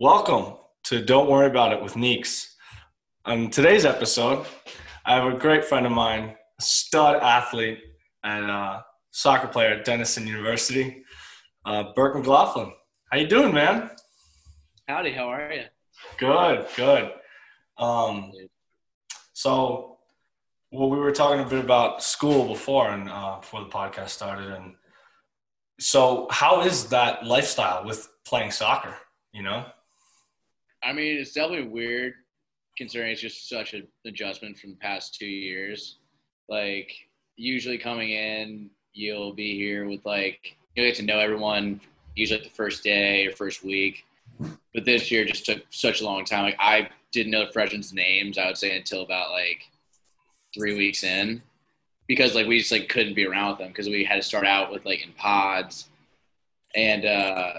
Welcome to Don't Worry About It with Neeks. On today's episode, I have a great friend of mine, a stud athlete and uh, soccer player at Denison University, uh, Burke McLaughlin. How you doing, man? Howdy, how are you? Good, good. Um, so, well, we were talking a bit about school before and uh, before the podcast started, and so how is that lifestyle with playing soccer? You know? I mean, it's definitely weird considering it's just such an adjustment from the past two years. Like, usually coming in, you'll be here with like, you'll get to know everyone usually the first day or first week. But this year just took such a long time. Like, I didn't know the freshmen's names, I would say, until about like three weeks in because like we just like couldn't be around with them because we had to start out with like in pods and uh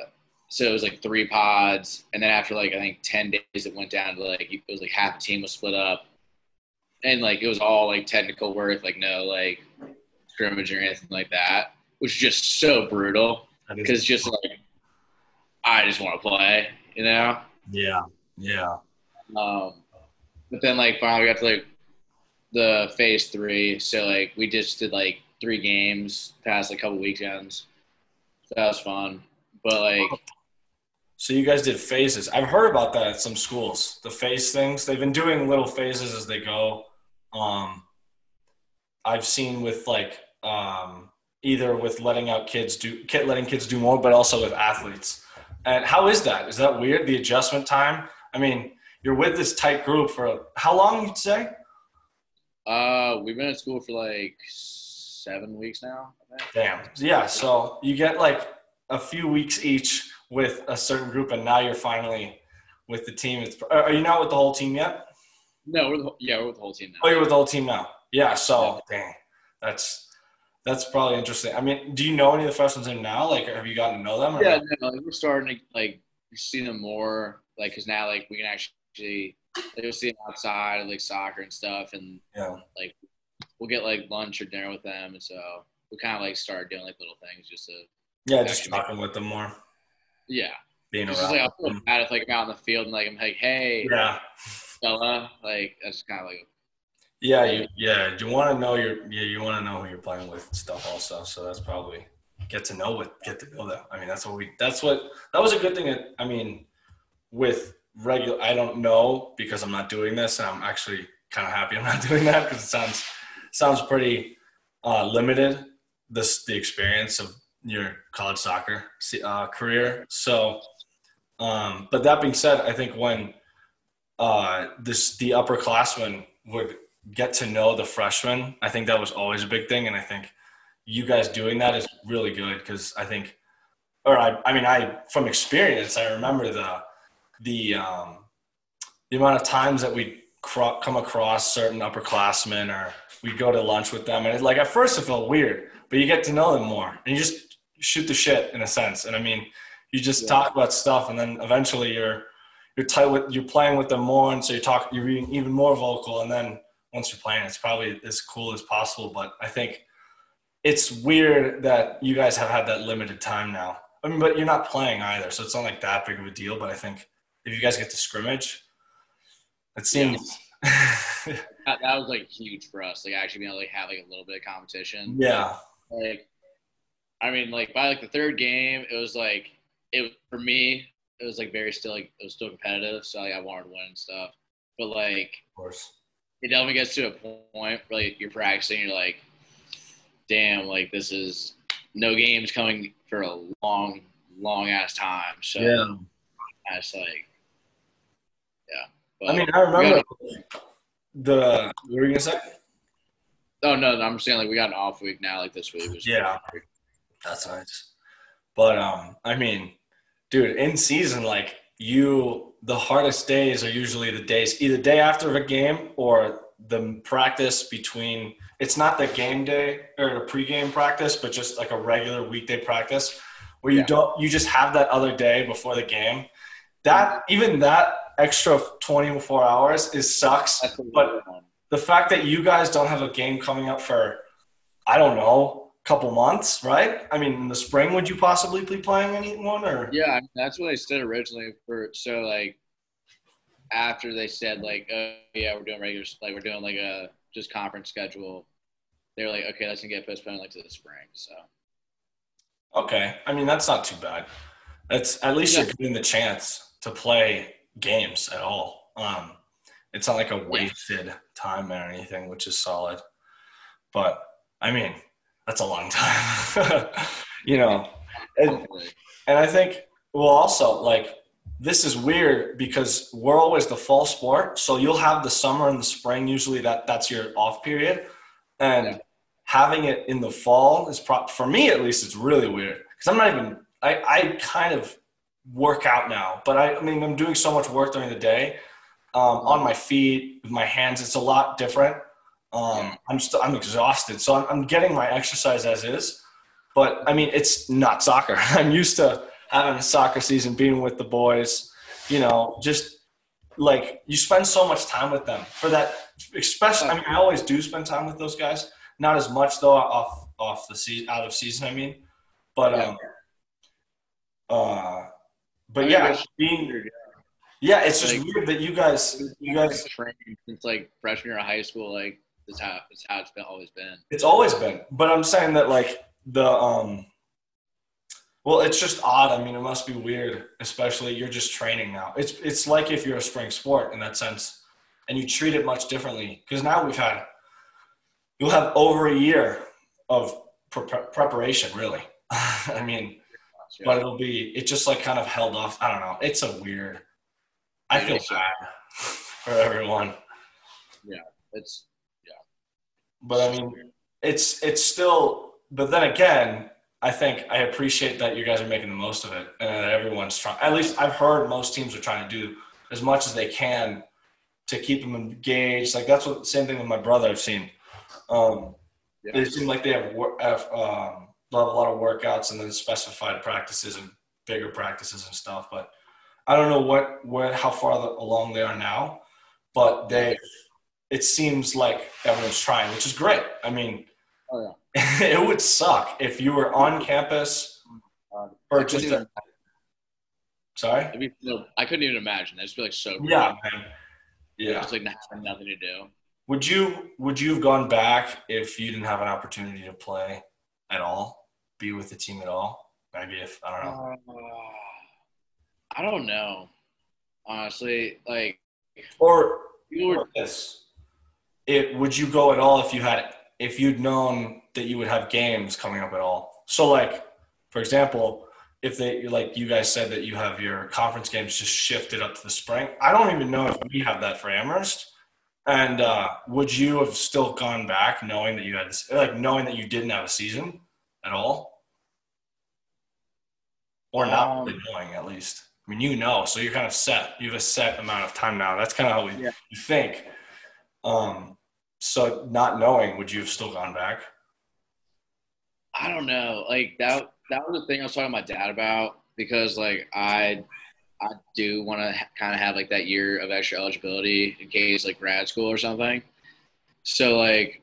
so it was like three pods, and then after like I think ten days, it went down to like it was like half a team was split up, and like it was all like technical work, like no like scrimmage or anything like that, which is just so brutal because just like I just want to play, you know? Yeah, yeah. Um, but then like finally we got to like the phase three, so like we just did like three games past like a couple weekends. So that was fun, but like so you guys did phases. I've heard about that at some schools. The phase things. They've been doing little phases as they go. Um, I've seen with like um, either with letting out kids do letting kids do more, but also with athletes. And how is that? Is that weird? The adjustment time. I mean, you're with this tight group for how long? You'd say? Uh, we've been at school for like seven weeks now. Damn. Yeah. So you get like a few weeks each with a certain group, and now you're finally with the team. It's, are you not with the whole team yet? No, we're the, yeah, we're with the whole team now. Oh, you're with the whole team now. Yeah. So, yeah. dang, that's that's probably interesting. I mean, do you know any of the freshmen in now? Like, have you gotten to know them? yeah, no, we're starting to like see them more. Like, cause now like we can actually like we'll see them outside like soccer and stuff, and yeah, like we'll get like lunch or dinner with them, and so we kind of like start doing like little things just to yeah, just talking with them more. Yeah. Being it's around. Like, I feel bad if like I'm out in the field and like I'm like, hey, yeah, fella, like that's kind of like. Yeah, you yeah you want to know your yeah you want to know who you're playing with and stuff also. So that's probably get to know with get to know them. I mean that's what we that's what that was a good thing. That, I mean with regular I don't know because I'm not doing this and I'm actually kind of happy I'm not doing that because it sounds sounds pretty uh, limited this the experience of your college soccer uh, career. So, um, but that being said, I think when uh, this the upperclassmen would get to know the freshmen, I think that was always a big thing, and I think you guys doing that is really good because I think, or I, I mean, I from experience, I remember the the um, the amount of times that we cro- come across certain upperclassmen or we go to lunch with them, and it, like at first it felt weird, but you get to know them more, and you just shoot the shit in a sense. And I mean, you just yeah. talk about stuff, and then eventually you're you're tight with you're playing with them more, and so you talk you're being even more vocal. And then once you're playing, it's probably as cool as possible. But I think it's weird that you guys have had that limited time now. I mean, but you're not playing either, so it's not like that big of a deal. But I think if you guys get to scrimmage, it seems. That, that was like huge for us, like actually being able to like, have like a little bit of competition. Yeah. Like I mean, like by like the third game, it was like it for me. It was like very still like it was still competitive, so like, I wanted to win and stuff. But like, of course, it definitely gets to a point where like, you're practicing, you're like, damn, like this is no games coming for a long, long ass time. So yeah, it's like, yeah. But I mean, I remember the. What were you gonna say? Oh no, no, I'm saying like we got an off week now. Like this week was yeah. That's nice. But um, I mean, dude, in season, like you, the hardest days are usually the days either day after a game or the practice between. It's not the game day or the pregame practice, but just like a regular weekday practice where you yeah. don't. You just have that other day before the game. That even that extra 24 hours is sucks. But the fact that you guys don't have a game coming up for, I don't know, couple months, right? I mean, in the spring, would you possibly be playing anyone or? Yeah, that's what I said originally. For so like after they said like, oh yeah, we're doing regular, like we're doing like a just conference schedule. They're like, okay, that's gonna get postponed like to the spring. So. Okay, I mean that's not too bad. That's at least yeah. you're getting the chance to play games at all. Um, it's not like a wasted yeah. time or anything, which is solid. But I mean, that's a long time, you know. And, and I think well, also like this is weird because we're always the fall sport, so you'll have the summer and the spring. Usually, that that's your off period, and yeah. having it in the fall is pro- for me at least. It's really weird because I'm not even. I I kind of work out now, but I, I mean I'm doing so much work during the day um, on my feet with my hands. It's a lot different um, I'm still I'm exhausted, so I'm, I'm getting my exercise as is. But I mean, it's not soccer. I'm used to having a soccer season, being with the boys. You know, just like you spend so much time with them for that. Especially, I mean, I always do spend time with those guys. Not as much though off off the season, out of season. I mean, but um, uh, but yeah, being yeah, it's just like, weird that you guys you guys trained since like freshman year of high school, like it's how it's how it's been always been. It's always been, but I'm saying that like the um. Well, it's just odd. I mean, it must be weird, especially you're just training now. It's it's like if you're a spring sport in that sense, and you treat it much differently. Because now we've had, you'll have over a year of pre- preparation, really. I mean, yeah. but it'll be it just like kind of held off. I don't know. It's a weird. I feel bad for everyone. Yeah, it's but I mean, it's it's still. But then again, I think I appreciate that you guys are making the most of it, and that everyone's trying. At least I've heard most teams are trying to do as much as they can to keep them engaged. Like that's what same thing with my brother. I've seen. Um, yeah. They seem like they have, have um, a lot of workouts and then specified practices and bigger practices and stuff. But I don't know what what how far along they are now, but they it seems like everyone's trying, which is great. I mean, oh, yeah. it would suck if you were on campus or just. A, sorry, I couldn't even imagine. I just feel like so. Yeah, man. Yeah, just like nothing to do. Would you Would you have gone back if you didn't have an opportunity to play at all, be with the team at all? Maybe if I don't know. Uh, I don't know, honestly. Like, or, or this it would you go at all if you had if you'd known that you would have games coming up at all? So like, for example, if they like you guys said that you have your conference games just shifted up to the spring. I don't even know if we have that for Amherst. And uh, would you have still gone back knowing that you had this, like knowing that you didn't have a season at all, or not um, really knowing at least? I mean, you know, so you're kind of set. You have a set amount of time now. That's kind of how we yeah. you think. Um, so not knowing, would you have still gone back? I don't know. Like that that was the thing I was talking to my dad about because like I I do want to kind of have like that year of extra eligibility in case like grad school or something. So like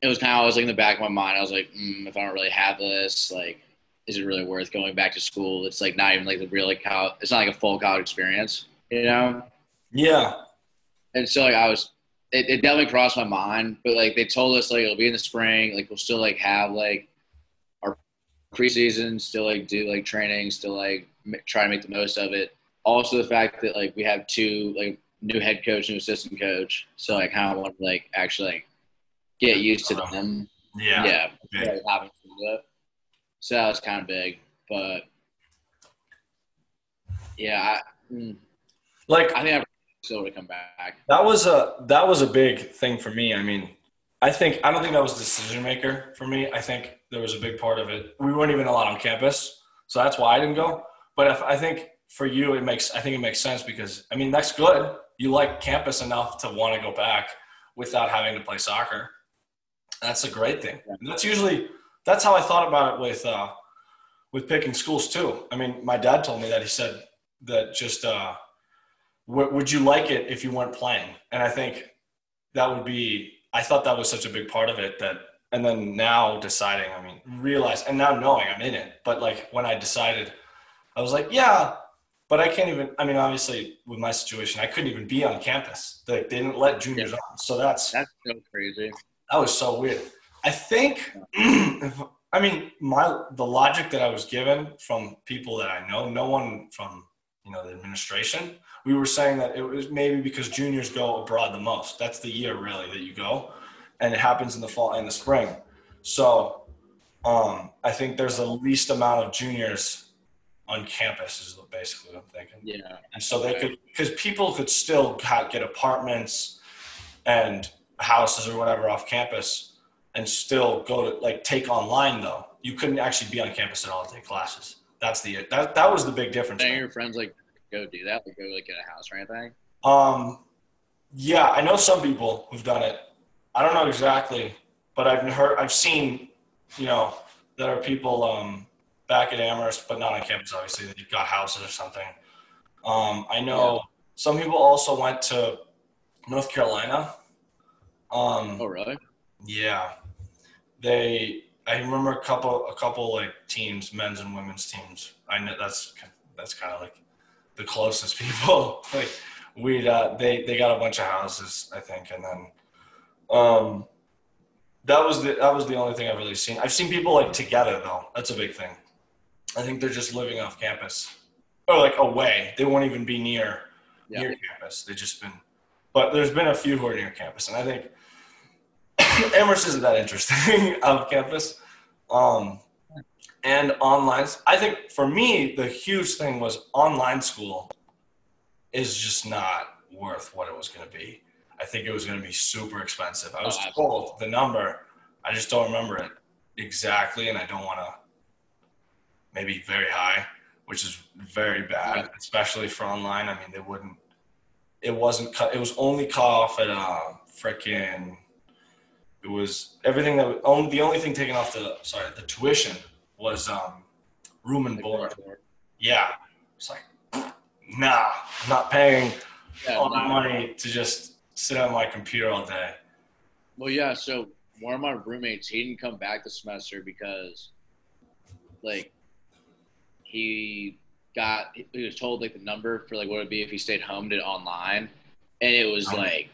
it was kind of always like in the back of my mind. I was like, mm, if I don't really have this, like, is it really worth going back to school? It's like not even like the real like how it's not like a full college experience, you know? Yeah. And so like I was it, it definitely crossed my mind. But like they told us like it'll be in the spring. Like we'll still like have like our preseason, still like do like training, still like try to make the most of it. Also the fact that like we have two like new head coach, new assistant coach. So I kind of want to like actually like get used to them. Yeah. Yeah. Okay. Having to do it. So that was kind of big, but yeah, I, mm, like I think I still to come back. That was a that was a big thing for me. I mean, I think I don't think that was a decision maker for me. I think there was a big part of it. We weren't even allowed on campus, so that's why I didn't go. But if I think for you, it makes I think it makes sense because I mean that's good. You like campus enough to want to go back without having to play soccer. That's a great thing. And that's usually that's how I thought about it with uh, with picking schools too. I mean, my dad told me that he said that just uh, would you like it if you weren't playing? And I think that would be. I thought that was such a big part of it that and then now deciding, I mean, realize, and now knowing I'm in it, but like when I decided, I was like, yeah, but I can't even. I mean, obviously, with my situation, I couldn't even be on campus. Like, they didn't let juniors yeah. on, so that's that's so crazy. That was so weird. I think, if, I mean, my the logic that I was given from people that I know, no one from you know the administration, we were saying that it was maybe because juniors go abroad the most. That's the year really that you go, and it happens in the fall and the spring. So, um, I think there's the least amount of juniors on campus is basically what I'm thinking. Yeah. And so they could, because people could still get apartments and houses or whatever off campus and still go to like take online though. You couldn't actually be on campus at all to take classes. That's the that that was the big difference. And your friends like go do that, like go like get a house or anything. Um, yeah, I know some people who've done it. I don't know exactly, but I've heard, I've seen, you know, that are people um, back at Amherst, but not on campus, obviously. They've got houses or something. Um, I know yeah. some people also went to North Carolina. Um, oh, really? Yeah. They, I remember a couple, a couple like teams, men's and women's teams. I know that's, that's kind of like the closest people. like we'd, uh, they, they got a bunch of houses, I think. And then, um, that was the that was the only thing I've really seen. I've seen people like together though. That's a big thing. I think they're just living off campus or like away. They won't even be near yeah. near campus. They've just been, but there's been a few who are near campus, and I think Amherst isn't that interesting off campus. Um, and online, I think for me the huge thing was online school is just not worth what it was going to be. I think it was going to be super expensive. I was oh, told the number. I just don't remember it exactly, and I don't want to maybe very high, which is very bad, especially for online. I mean, they wouldn't. It wasn't cut. It was only cut off at uh, freaking. It was everything that only the only thing taken off the sorry the tuition was um, room and board. Yeah, it's like nah, I'm not paying yeah, all the money to just sit on my computer all day. Well, yeah. So one of my roommates, he didn't come back this semester because, like, he got he was told like the number for like what it would be if he stayed home did online, and it was oh. like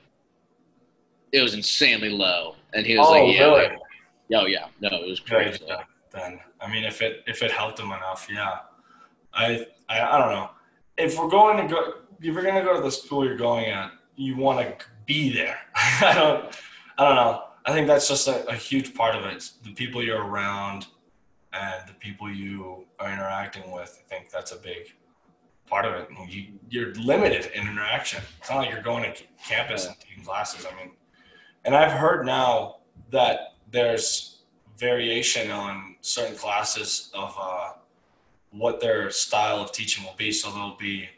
it was insanely low, and he was oh, like, yeah, really? like, oh yeah, no, it was crazy. Then I mean, if it if it helped him enough, yeah, I I, I don't know if we're going to go if you're gonna go to the school you're going at, you want to be there. I don't I don't know. I think that's just a, a huge part of it. It's the people you're around and the people you are interacting with. I think that's a big part of it. You, you're limited in interaction. It's not like you're going to campus and taking classes. I mean, and I've heard now that there's variation on certain classes of uh, what their style of teaching will be. So there'll be,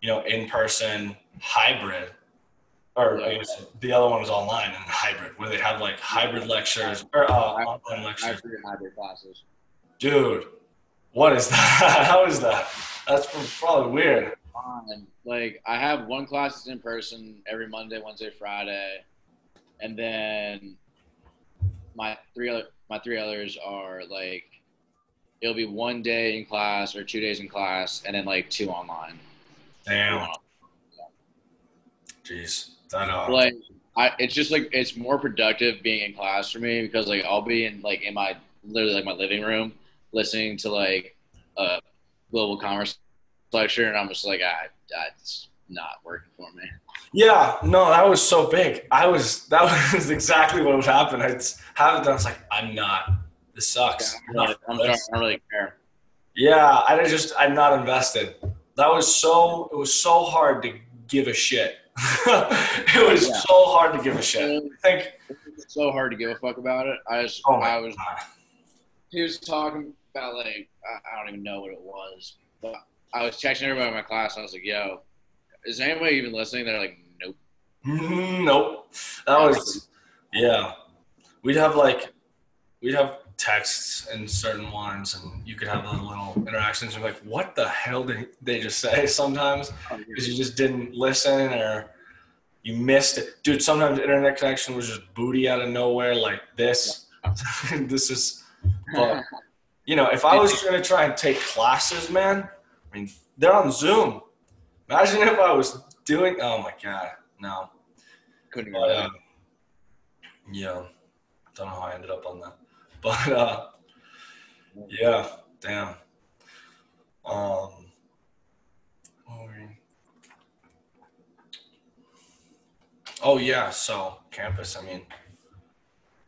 you know, in person, hybrid, or I guess the other one was online and hybrid, where they have like hybrid lectures or uh, online lectures. Hybrid classes. Dude, what is that? How is that? That's probably weird. Like I have one class that's in person every Monday, Wednesday, Friday, and then my three other my three others are like it'll be one day in class or two days in class, and then like two online. Damn. Jeez, that uh. Like I, it's just like it's more productive being in class for me because like I'll be in like in my literally like my living room listening to like a global commerce lecture, and I'm just like, ah, that's not working for me. Yeah, no, that was so big. I was that was exactly what was happening. I have it. I was like, I'm not. This sucks. Yeah, I'm, not, I'm sorry, I don't really care. Yeah, I just I'm not invested. That was so it was so hard to give a shit. it was yeah. so hard to give a shit. I think it's so hard to give a fuck about it. I just oh I was God. he was talking about like I don't even know what it was, but I was texting everybody in my class. and I was like, "Yo, is anybody even listening?" They're like, "Nope." Mm-hmm, nope. That was yeah. We'd have like we'd have texts and certain ones, and you could have little interactions. And like, what the hell did they just say? Sometimes because oh, you just didn't listen or you missed it, dude. Sometimes internet connection was just booty out of nowhere, like this. this is, but you know, if I was going to try and take classes, man, I mean, they're on Zoom. Imagine if I was doing. Oh my god, no. Couldn't But uh, yeah, don't know how I ended up on that, but uh, yeah, damn. Um, what were we- oh yeah, so campus. I mean,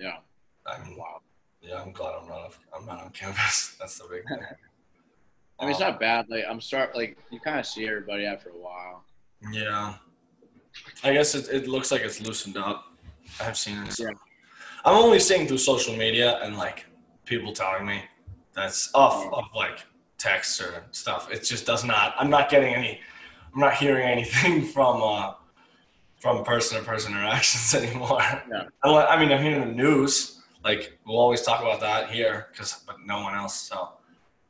Yeah. I mean, wow. yeah, I'm glad I'm not. I'm not on campus. That's the big thing. I mean, it's Um, not bad. Like I'm start like you kind of see everybody after a while. Yeah. I guess it, it looks like it's loosened up. I've seen it. Yeah. I'm only seeing through social media and like people telling me that's off of like texts or stuff. It just does not. I'm not getting any. I'm not hearing anything from uh, from person to person interactions anymore. Yeah. I mean, I'm hearing the news. Like we'll always talk about that here, because but no one else. So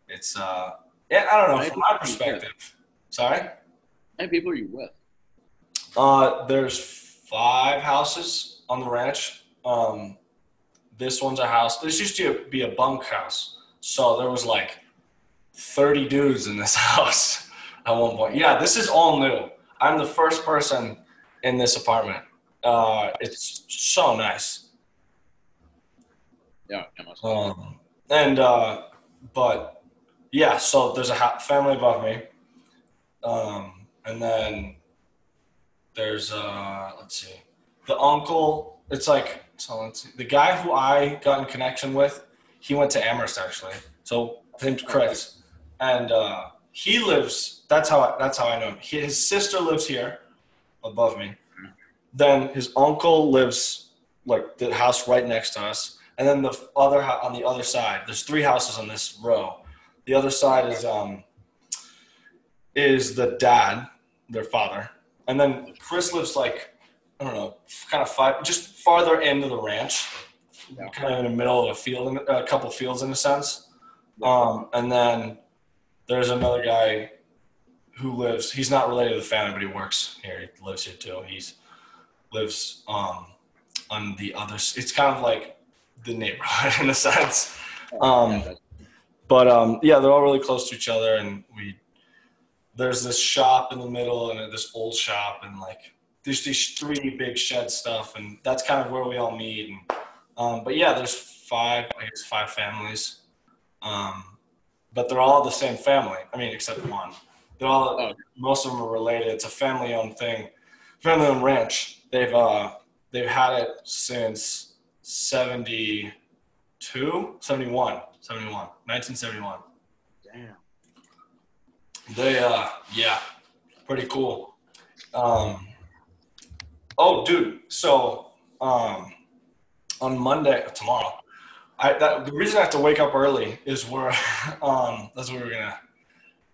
it's uh, yeah. I don't know. From my perspective. Sorry. How many people are you with? Uh, there's five houses on the ranch. Um, this one's a house. This used to be a bunk house, so there was like 30 dudes in this house at one point. Yeah, this is all new. I'm the first person in this apartment. Uh, it's so nice. Yeah. Um, and uh, but yeah, so there's a ha- family above me, um, and then there's uh, let's see, the uncle. It's like so. Let's see, the guy who I got in connection with, he went to Amherst actually. So name's Chris, and uh, he lives. That's how I, that's how I know him. He, his sister lives here, above me. Then his uncle lives like the house right next to us and then the other on the other side there's three houses on this row the other side is um is the dad their father. And then chris lives like i don't know kind of five just farther into the ranch. Yeah. kind of in the middle of a field in- a couple fields in a sense. Um and then there's another guy who lives he's not related to the family but he works here. He lives here too. He's lives um on the other it's kind of like the neighborhood in a sense. Um, Yeah, but um, yeah they're all really close to each other and we there's this shop in the middle and this old shop and like there's these three big shed stuff and that's kind of where we all meet and um, but yeah there's five i guess five families um, but they're all the same family i mean except one. They're all Oh. most of them are related. It's a family owned thing family owned ranch. They've uh they've had it since 72 71 71 1971 Damn. they uh yeah. Pretty cool. Um oh dude. So um on monday tomorrow i that the reason i have to wake up early is we're um that's what we're gonna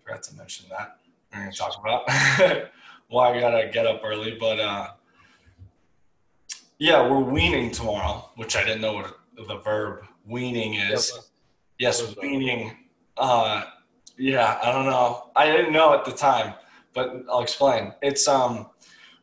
forgot to mention that. We're gonna talk about why i gotta get up early but uh yeah we're weaning tomorrow which i didn't know what the verb weaning is yes What is weaning. uh yeah i don't know. I didn't know at the time but i'll explain. It's um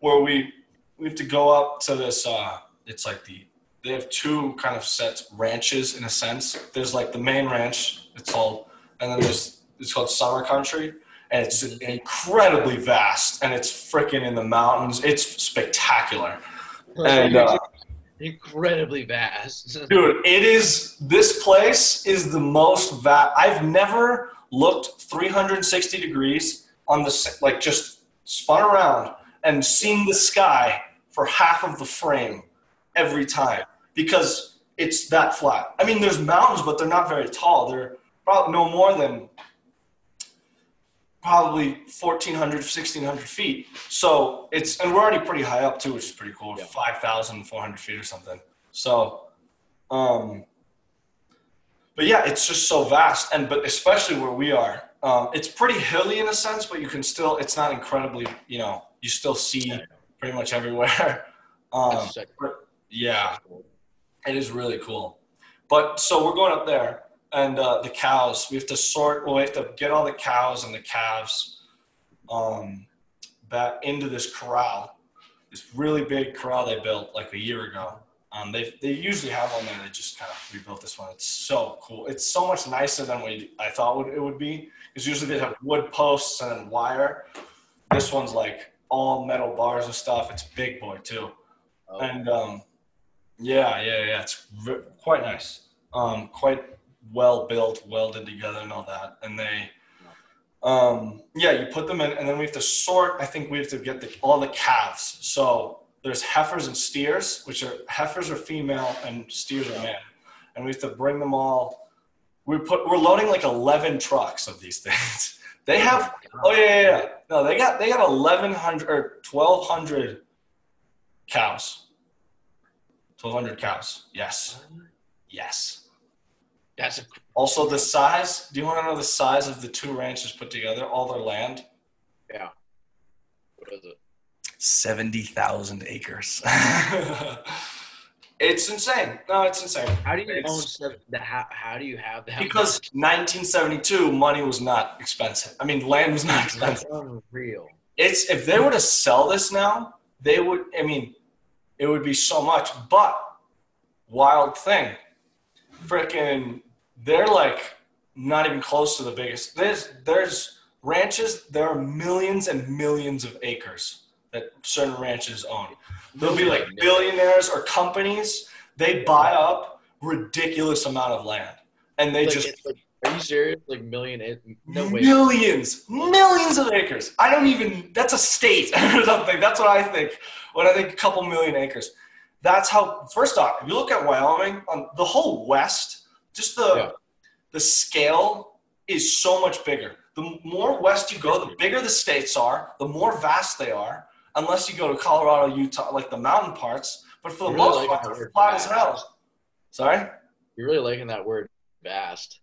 where we we have to go up to this uh it's like the they have two kind of sets ranches in a sense. There's like the main ranch it's all and then there's it's called summer country and it's incredibly vast and it's freaking in the mountains. It's spectacular. And uh, incredibly vast. Dude, it is. This place is the most va I've never looked 360 degrees on the like just spun around and seen the sky for half of the frame every time because it's that flat. I mean, there's mountains, but they're not very tall. They're probably no more than probably 1400 1600 feet. So it's and we're already pretty high up too which is pretty cool. Yeah. 5400 feet or something. So um but yeah it's just so vast. And but especially where we are um it's pretty hilly in a sense but you can still it's not incredibly you know you still see pretty much everywhere. Um yeah it is really cool. But so we're going up there, and uh, the cows. We have to sort. Well, we have to get all the cows and the calves um, back into this corral. This really big corral they built like a year ago. Um, they they usually have one there. They just kind of rebuilt this one. It's so cool. It's so much nicer than what I thought would, it would be. Because usually they have wood posts and wire. This one's like all metal bars and stuff. It's big boy too. Oh, And um, yeah, yeah, yeah. It's v- quite nice. Um, quite well built, welded together, and all that. And they, um, yeah, you put them in, and then we have to sort. I think we have to get the, all the calves. So there's heifers and steers, which are heifers are female and steers are male, and we have to bring them all. We put we're loading like 11 trucks of these things. They have Oh yeah, yeah, yeah. No, they got they got eleven hundred or twelve hundred cows. Twelve hundred cows. Yes, yes. That's a Also, the size. Do you want to know the size of the two ranches put together? All their land. Yeah. What is it? Seventy thousand acres. it's insane. No, it's insane. how do you It's- own seven, the how, how do you have that? Because 1972, money was not expensive. I mean, land was not expensive. That's unreal. it's if they were to sell this now, they would. I mean, it would be so much. But wild thing, freaking, they're like not even close to the biggest. There's there's ranches. There are millions and millions of acres that certain ranches own. They'll be like billionaires or companies. They buy up ridiculous amount of land, and they Like, just like, are you serious? Like million? No way. Millions, millions of acres. I don't even. That's a state or something. That's what I think. When I think a couple million acres, that's how. First off, if you look at Wyoming, on the whole West, just the Yeah. the scale is so much bigger. The more west you go, the bigger the states are, the more vast they are. Unless you go to Colorado, Utah, like the mountain parts. But for the really most part, they're flat as hell. Sorry. You're really liking that word vast.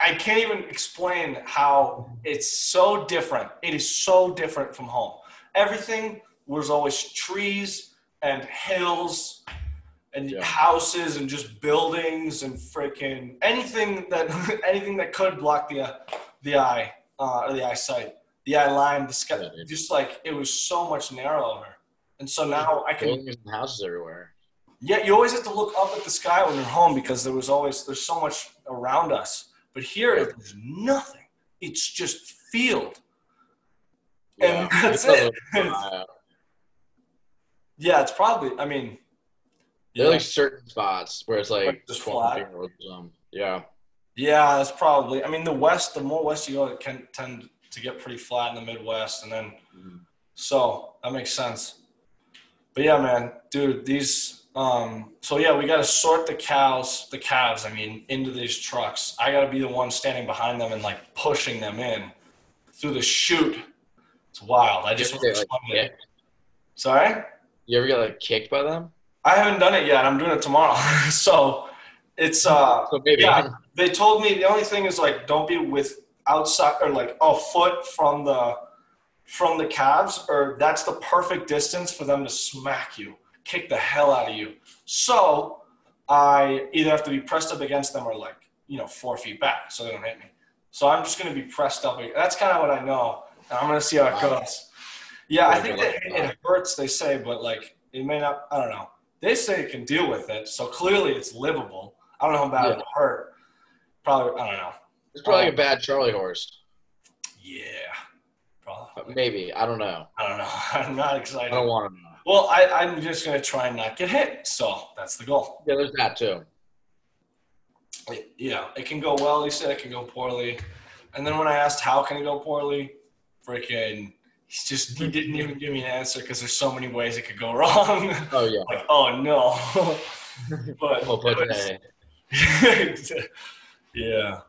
I can't even explain how it's so different. It is so different from home. Everything was always trees and hills and Yeah. houses and just buildings and freaking anything that anything that could block the the eye uh, or the eyesight, the eye line, the sky. Yeah, just like it was so much narrower. And so now I can Buildings and houses everywhere. yeah, you always have to look up at the sky when you're home because there was always there's so much around us. But here Yeah. there's nothing. It's just field. And that's it. Yeah, it's probably. I mean, There yeah, are like certain spots where it's like Like just flat? or. Yeah. yeah, that's probably. I mean, the west, the more west you go, it can tend to get pretty flat in the Midwest, and then Mhm. so that makes sense. But yeah, man, dude, these. Um, so yeah, we got to sort the cows, the calves. I mean, into these trucks. I got to be the one standing behind them and like pushing them in through the chute. It's wild. I just want to like, it. kicked? Sorry, You ever get like kicked by them? I haven't done it yet. I'm doing it tomorrow. so it's uh, So maybe. yeah. they told me the only thing is like don't be with outside or like a foot from the from the calves or that's the perfect distance for them to smack you kick the hell out of you so i either have to be pressed up against them or like you know four feet back so they don't hit me so i'm just going to be pressed up that's kind of what i know and i'm going to see how it goes yeah i think that luck. it hurts they say but like it may not i don't know they say it can deal with it so clearly it's livable i don't know how bad Yeah. it'll hurt probably i don't know It's probably like a um, bad Charlie horse. yeah probably Maybe. I don't know. i don't know i'm not excited. I don't want to know. well I, i'm just going to try and not get hit so that's the goal Yeah, there's that too. It- yeah it can go well he said it can go poorly and then when i asked how can it go poorly freaking he's just he didn't even give me an answer because there's so many ways it could go wrong Oh yeah. like oh no but Oh, but was- hey, yeah.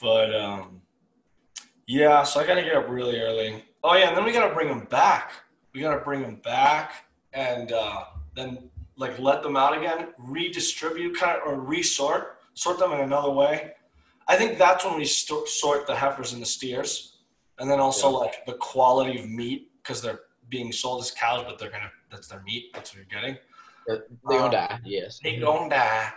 But um yeah, so I gotta get up really early. Oh yeah, and then we gotta bring them back. We gotta bring them back and uh then like let them out again, redistribute kind of or resort, sort them in another way. I think that's when we st- sort the heifers and the steers, and then also Yeah. like the quality of meat because they're being sold as cows, but they're gonna that's their meat. That's what you're getting. Uh, they gonna um, die. Yes. They don't die.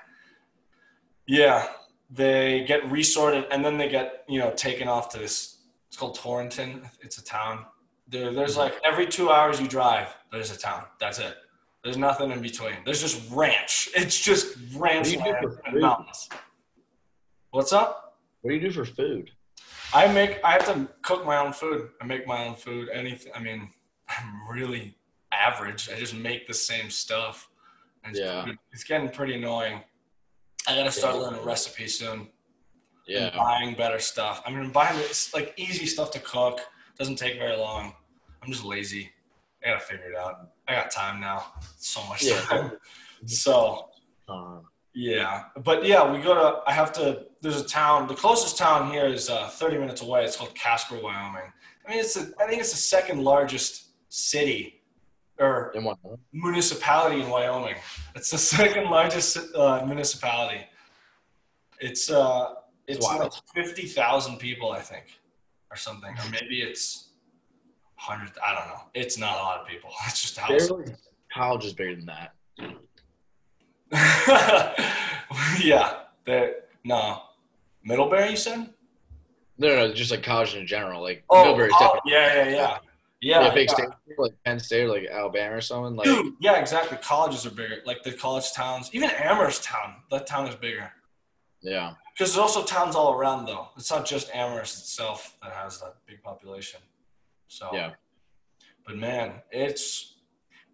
Yeah, they get resorted and then they get you know taken off to this. It's called Torrington. It's a town. There, there's mm-hmm. like every two hours you drive, there's a town. That's it. There's nothing in between. There's just ranch. It's just ranch What do you do land and mountains. What's up? What do you do for food? I make. I have to cook my own food. I make my own food. Anything. I mean, I'm really average. I just make the same stuff. It's, Yeah. it's getting pretty annoying. I gotta start Yeah. learning recipes soon. and Yeah. buying better stuff. I mean, buying it's like easy stuff to cook. Doesn't take very long. I'm just lazy. I gotta figure it out. I got time now. So much Yeah. time. So Um, yeah, but yeah, we go to. I have to. There's a town. The closest town here is uh, 30 minutes away. It's called Casper, Wyoming. I mean, it's. A, I think it's the second largest city or in municipality in Wyoming. It's the second largest uh, municipality. It's uh, it's Wow. like fifty thousand people, I think, or something, or maybe it's hundred. I don't know. It's not a lot of people. It's just a house. Barely, college is bigger than that. yeah. There. No. Middlebury, you said? No, no, no, just like college in general. Like Oh, Middlebury's oh, definitely yeah, yeah, yeah. yeah, Yeah, big yeah. state like Penn State or like Alabama or something. Like Dude, yeah, exactly. Colleges are bigger. Like the college towns, even Amherst town, that town is bigger. yeah, Because there's also towns all around, though. It's not just Amherst itself that has that big population. So, yeah, but man, it's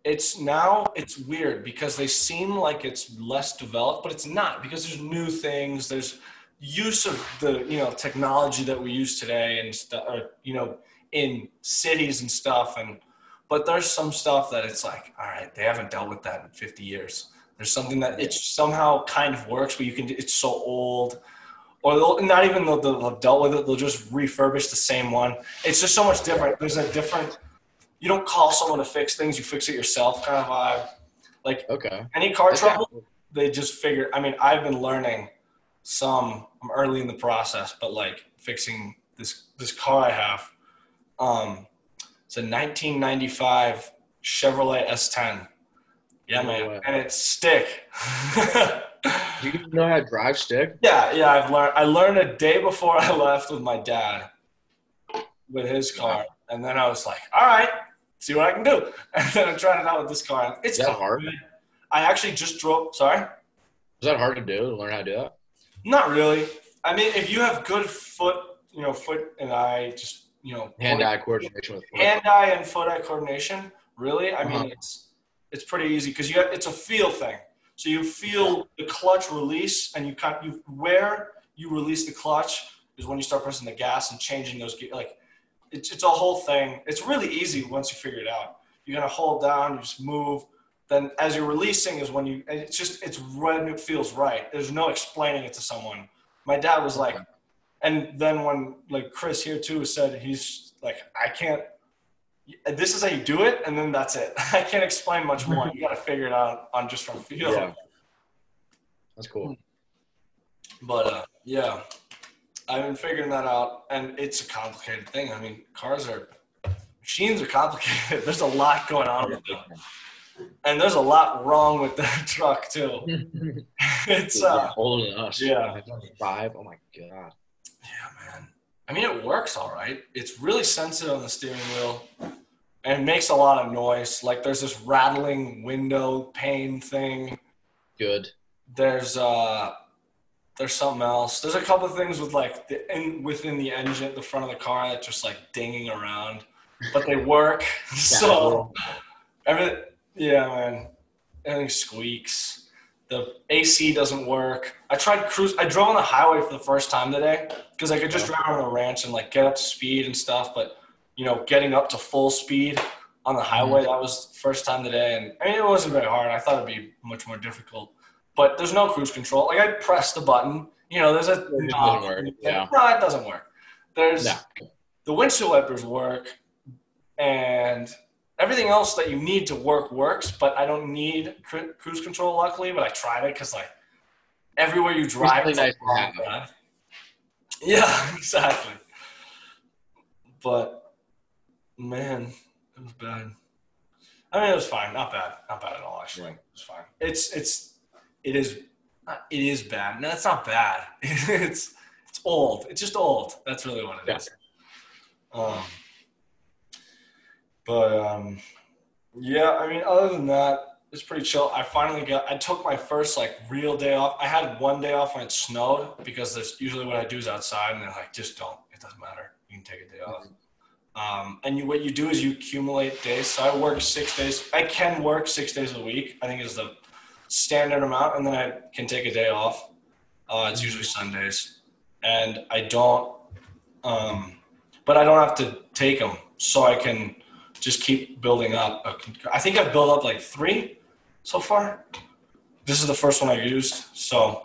it's now it's weird because they seem like it's less developed, but it's not because there's new things. There's use of the you know technology that we use today and stuff, or you know, in cities and stuff. And but there's some stuff that it's like, all right, they haven't dealt with that in 50 years. There's something that it somehow kind of works, but you can. It's so old, or they'll not even they'll, they'll have dealt with it. They'll just refurbish the same one. It's just so much different. There's a different. You don't call someone to fix things. You fix it yourself, kind of vibe. Like okay. any car That's trouble, they just figure. I mean, I've been learning some. I'm early in the process, but like fixing this this car I have. Um, it's a 1995 Chevrolet S10. Yeah, No man, way. and it's stick. Do you know how to drive stick? yeah, yeah. I've learned. I learned a day before I left with my dad with his car, and then I was like, "All right, see what I can do." And then I tried it out with this car. It's Is that fun. hard? I actually just drove. Sorry. Is that hard to do? To learn how to do that? Not really. I mean, if you have good foot, you know, foot and eye, just you know, Hand-eye coordination with foot. hand-eye and foot-eye coordination. Really, I mean, Uh-huh. it's it's pretty easy because you have, it's a feel thing. So you feel the clutch release, and you kind you where you release the clutch is when you start pressing the gas and changing those ge- like it's it's a whole thing. It's really easy once you figure it out. You're gonna hold down, you just move. Then as you're releasing is when you it's just it's when it feels right. There's no explaining it to someone. My dad was like, and then when like Chris here too said he's like I can't. This is how you do it, and then that's it. I can't explain much more. You got to figure it out on just from feel. Yeah. That's cool. But uh, yeah, I've been figuring that out, and it's a complicated thing. I mean, cars are machines are complicated. There's a lot going on with them, and there's a lot wrong with the truck too. It's uh, older than us. yeah. Five. Oh my god. yeah, man. I mean, it works all right. It's really sensitive on the steering wheel, and it makes a lot of noise. Like there's this rattling window pane thing. Good. there's uh there's something else. There's a couple of things with like the in within the engine, the front of the car that just like dinging around, but they work. so every yeah, man, everything squeaks. The AC doesn't work. I tried cruise. I drove on the highway for the first time today because I could just drive on the ranch and like get up to speed and stuff. But you know, getting up to full speed on the highway mm-hmm. that was the first time today, and I mean, it wasn't very hard. I thought it'd be much more difficult but there's no cruise control. Like I press the button, you know, there's a It knob. work, yeah. No, it doesn't work. There's No. the windshield wipers work, and everything else that you need to work works. But I don't need cru- cruise control, luckily. But I tried it because like everywhere you drive, really it's like, nice. God. Yeah, exactly. But man, it was bad. I mean, it was fine. Not bad. Not bad at all. Actually, it was fine. It's it's it is it is bad. No, it's not bad. it's it's old. It's just old. That's really what it Yeah. is. Um, but um, yeah, I mean, other than that, it's pretty chill. I finally got. I took my first like real day off. I had one day off when it snowed because that's usually what I do is outside, and they're like, just don't. It doesn't matter. You can take a day off. Um, and you, what you do is you accumulate days. So I work six days. I can work six days a week. I think is the standard amount, and then I can take a day off. Uh, it's usually Sundays, and I don't. Um, but I don't have to take them, so I can just keep building up. I think I've built up like three so far. This is the first one I used, so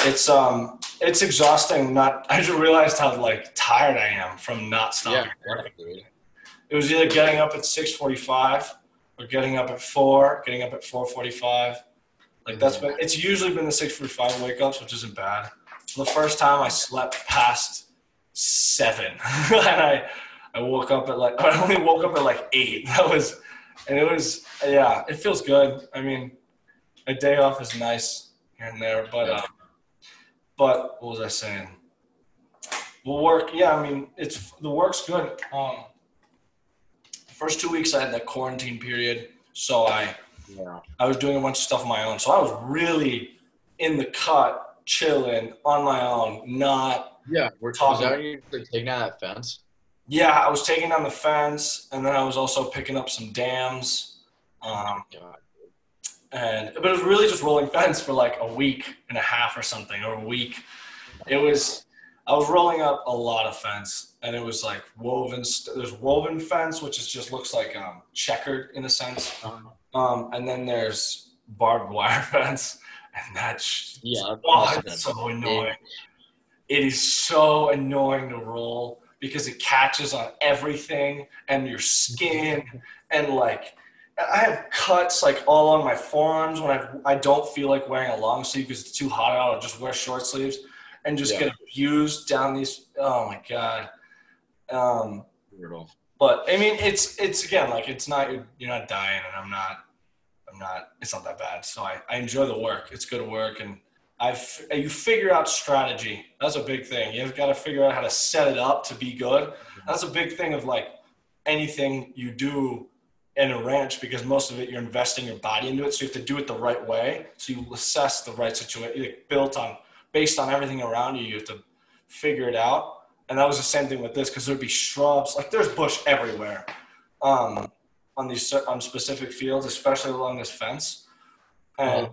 it's um it's exhausting. Not I just realized how like tired I am from not stopping. Yeah, dude. It was either getting up at six forty five or getting up at four, getting up at four forty five. Like that's been it's usually been the six forty five wake ups, which isn't bad. The first time I slept past seven, and I I woke up at like I only woke up at like eight. That was, and it was yeah, it feels good. I mean, a day off is nice here and there, but um, but what was I saying? Well, work. Yeah, I mean, it's the work's good. Um, first two weeks I had that quarantine period, so I Yeah. I was doing a bunch of stuff on my own. So I was really in the cut, chilling on my own, not Yeah. We're Talking- talking. Is that you like, taking out that fence? yeah, I was taking down the fence, and then I was also picking up some dams. Um, God. and but it was really just rolling fence for like a week and a half or something, or a week. It was I was rolling up a lot of fence, and it was like woven. St- there's woven fence, which is just looks like um, checkered in a sense, Um, um, and then there's barbed wire fence, and that's yeah. oh, it's so annoying. It is so annoying to roll because it catches on everything and your skin and like I have cuts like all on my forearms when I I don't feel like wearing a long sleeve because it's too hot out. I'll just wear short sleeves and just Yeah. get abused down these. Oh my god. Um, brutal. But I mean, it's it's again like it's not you're, not dying, and I'm not I'm not. It's not that bad. So I, I enjoy the work. It's good work, and I've you figure out strategy. That's a big thing. You've got to figure out how to set it up to be good. That's a big thing of like anything you do in a ranch because most of it you're investing your body into it. So you have to do it the right way. So you assess the right situation, like built on based on everything around you. You have to figure it out. And that was the same thing with this because there'd be shrubs, like there's bush everywhere, um, on these on specific fields, especially along this fence. And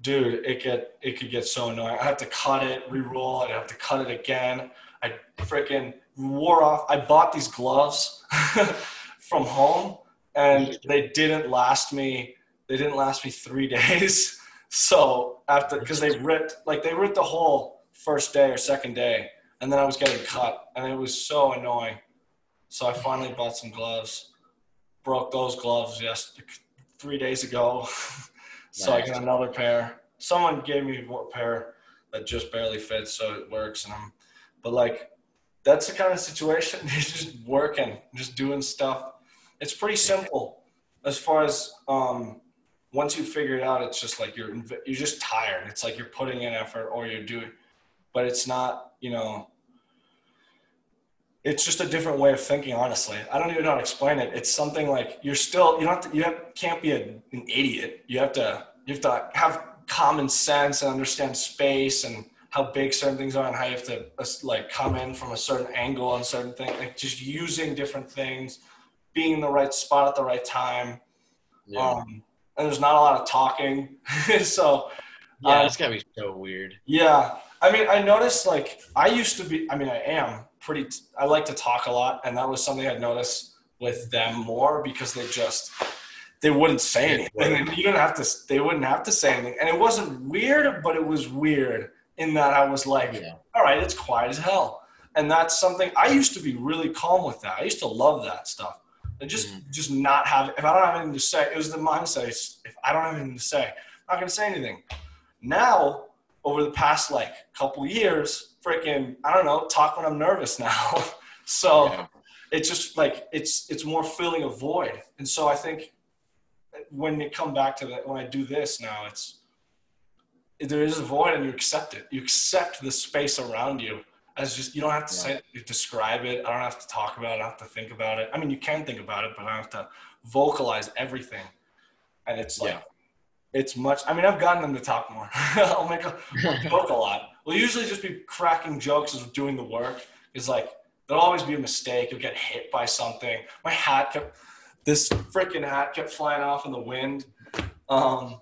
dude, it get it could get so annoying. I have to cut it, re-roll it. I have to cut it again. I freaking wore off. I bought these gloves from home, and they didn't last me. They didn't last me three days. So after, because they ripped, like they ripped the whole first day or second day, and then I was getting cut, and it was so annoying. So I finally bought some gloves. Broke those gloves yes three days ago. so I got another pair. Someone gave me a pair that just barely fits, so it works. And I'm, but like, that's the kind of situation. You're just working, just doing stuff. It's pretty simple as far as um, once you figure it out. It's just like you're you're just tired. It's like you're putting in effort or you're doing, but it's not you know. It's just a different way of thinking, honestly. I don't even know how to explain it. It's something like you're still you don't have to, you have, can't be a, an idiot. You have to you have to have common sense and understand space and how big certain things are and how you have to uh, like come in from a certain angle on certain things. Like just using different things, being in the right spot at the right time. Yeah. Um, and there's not a lot of talking, so yeah, um, it's gotta be so weird. yeah. I mean, I noticed like I used to be, I mean, I am pretty, I like to talk a lot. And that was something I'd noticed with them more because they just, they wouldn't say anything. And you didn't have to, they wouldn't have to say anything. And it wasn't weird, but it was weird in that I was like, Yeah. all right, it's quiet as hell. And that's something I used to be really calm with that. I used to love that stuff. And just, Mhm. just not have, if I don't have anything to say, it was the mindset. If I don't have anything to say, I'm not going to say anything. Now, over the past like couple years, freaking, I don't know, talk when I'm nervous now. so Yeah. it's just like it's it's more filling a void. And so I think when you come back to that, when I do this now, it's there is a void and you accept it. You accept the space around you as just you don't have to say you describe it. I don't have to talk about it. I don't have to think about it. I mean, you can think about it, but I don't have to vocalize everything. and it's like Yeah. it's much. I mean, I've gotten them to talk more. I'll make a joke a lot. We'll usually just be cracking jokes as we're doing the work. It's like there'll always be a mistake. You'll get hit by something. My hat kept this freaking hat kept flying off in the wind. Um,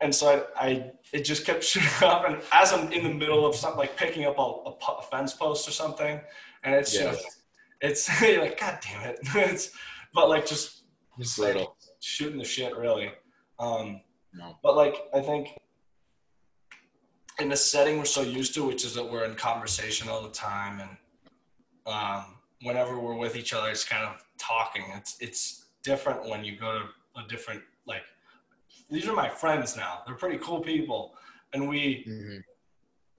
and so I, I it just kept shooting up. And as I'm in the middle of something like picking up a, fence post or something, and it's Yeah. just it's you're like God damn it. it's but like just It's like, shooting the shit really. Um, No. but like I think in the setting we're so used to, which is that we're in conversation all the time, and um, whenever we're with each other, it's kind of talking. It's it's different when you go to a different like. These are my friends now. They're pretty cool people, and we Mhm.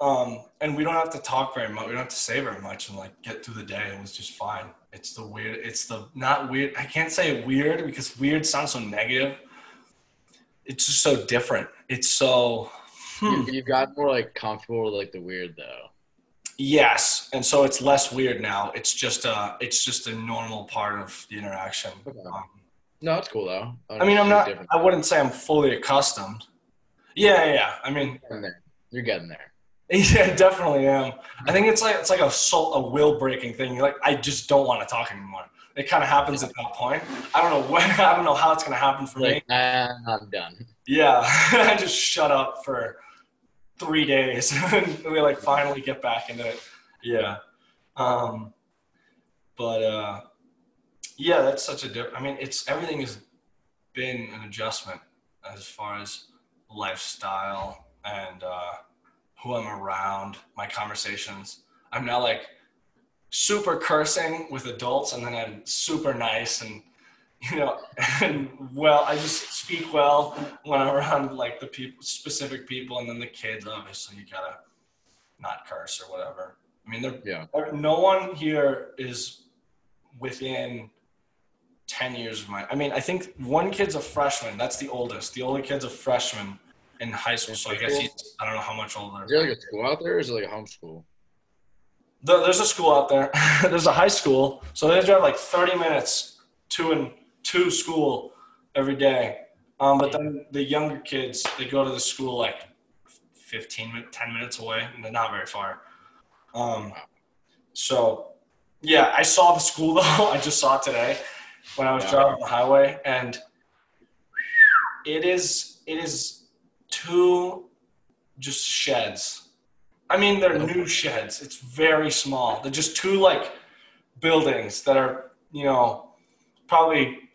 um, and we don't have to talk very much. We don't have to say very much and like get through the day. It was just fine. It's the weird. It's the not weird. I can't say weird because weird sounds so negative. It's just so different. It's so. Hmm. You, you've gotten more like comfortable with like the weird though. Yes, and so it's less weird now. It's just a. It's just a normal part of the interaction. Okay. Um, No, it's cool though. I mean, I'm not. Different. I wouldn't say I'm fully accustomed. Yeah, yeah. yeah. I mean, You're getting there. You're getting there. Yeah, definitely am. I think it's like it's like a soul, a will breaking thing. You're like, I just don't want to talk anymore. It kind of happens at that point. I don't know when. I don't know how it's gonna happen for me. Like, ah, I'm done. Yeah, I just shut up for three days, and we like finally get back into it. Yeah, um, but uh, yeah, that's such a different. I mean, it's everything has been an adjustment as far as lifestyle and uh, who I'm around, my conversations. I'm now like super cursing with adults, and then I'm super nice and you know, and well, I just speak well when I'm around like the people, specific people, and then the kids. Obviously, you gotta not curse or whatever. I mean, they're Yeah. no one here is within 10 years of my i mean i think one kid's a freshman that's the oldest the older kid's a freshman in high school so i guess he's i don't know how much older Is there like a school out there, or is it like a homeschool? There- there's a school out there there's a high school so they drive like 30 minutes to and to school every day. Um, but then the younger kids they go to the school like 15 10 minutes away and they're not very far. Um, so yeah i saw the school though. I just saw it today when i was Yeah. driving the highway and it is it is two just sheds. I mean they're new sheds. It's very small. They're just two like buildings that are you know probably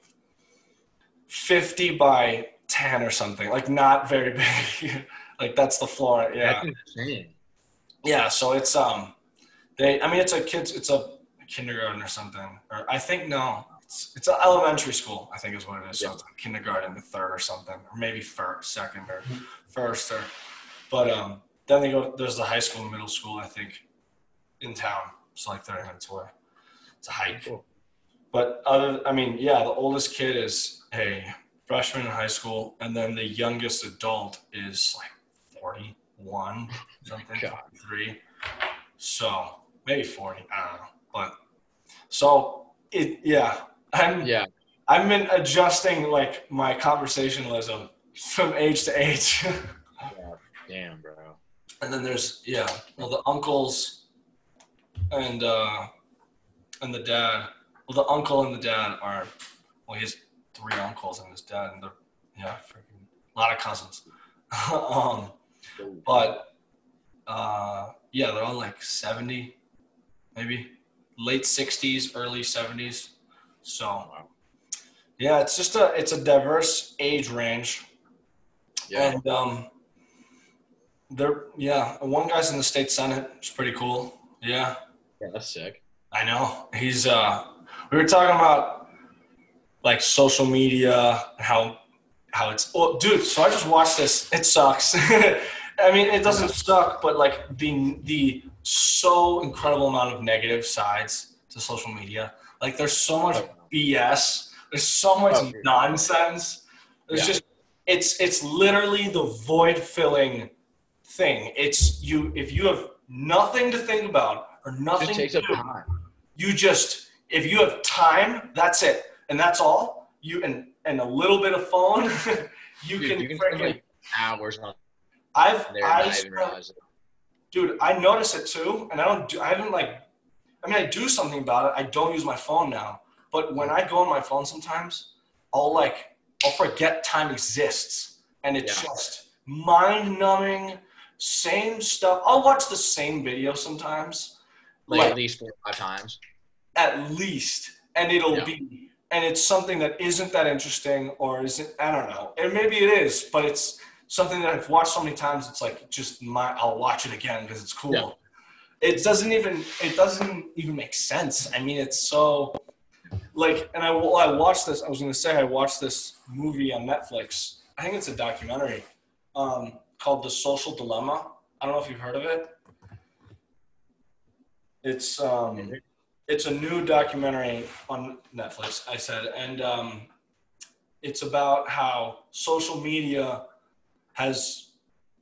50 by 10 or something like not very big. Like that's the floor yeah. Yeah so it's um they i mean it's a kids it's a kindergarten or something or i think no it's it's an elementary school i think is what it is. So it's like kindergarten the third or something or maybe first second or first or but um then they go there's the high school and middle school i think in town. It's like 30 minutes away it's a hike. Cool. but other, I mean, yeah, the oldest kid is a freshman in high school, and then the youngest adult is like forty-one, something, God. three. So maybe forty. I don't know, but so it, yeah, I'm, Yeah. I've been adjusting like my conversationalism from age to age. yeah, Damn, bro. and then there's yeah, well the uncles and uh and the dad. Well, the uncle and the dad are well, he has three uncles and his dad, and they're yeah, freaking a lot of cousins. um, but uh, yeah, they're all like seventy, maybe late sixties, early seventies. So yeah, it's just a it's a diverse age range. Yeah. And um, they're yeah, one guy's in the state senate. It's pretty cool. Yeah, yeah, that's sick. I know. He's uh, we were talking about like social media, how how it's oh, dude. So I just watched this. It sucks. I mean, it doesn't suck, but like the the so incredible amount of negative sides to social media. Like there's so much BS. There's so much Oh, nonsense. There's Yeah. just it's it's literally the void filling thing. It's you if you have nothing to think about or nothing to do, time. you just if you have time, that's it, and that's all. you and and a little bit of phone, you Dude, can, you can freaking. spend like hours on I've I spent- dude, I notice it too, and I don't do. I haven't like. I mean, I do something about it. I don't use my phone now, but when I go on my phone, sometimes I'll like I'll forget time exists, and it's Yeah. just mind numbing. Same stuff. I'll watch the same video sometimes, Like, like at least four or five times. at least, and it'll Yeah. be, and it's something that isn't that interesting, or isn't. I don't know. And maybe it is, but it's something that I've watched so many times. It's like just my. I'll watch it again because it's cool. Yeah. It doesn't even. It doesn't even make sense. I mean, it's so. Like, and I, I watched this. I was gonna say I watched this movie on Netflix. I think it's a documentary um, called The Social Dilemma. I don't know if you've heard of it. It's um, it's a new documentary on Netflix. I said, and um, it's about how social media has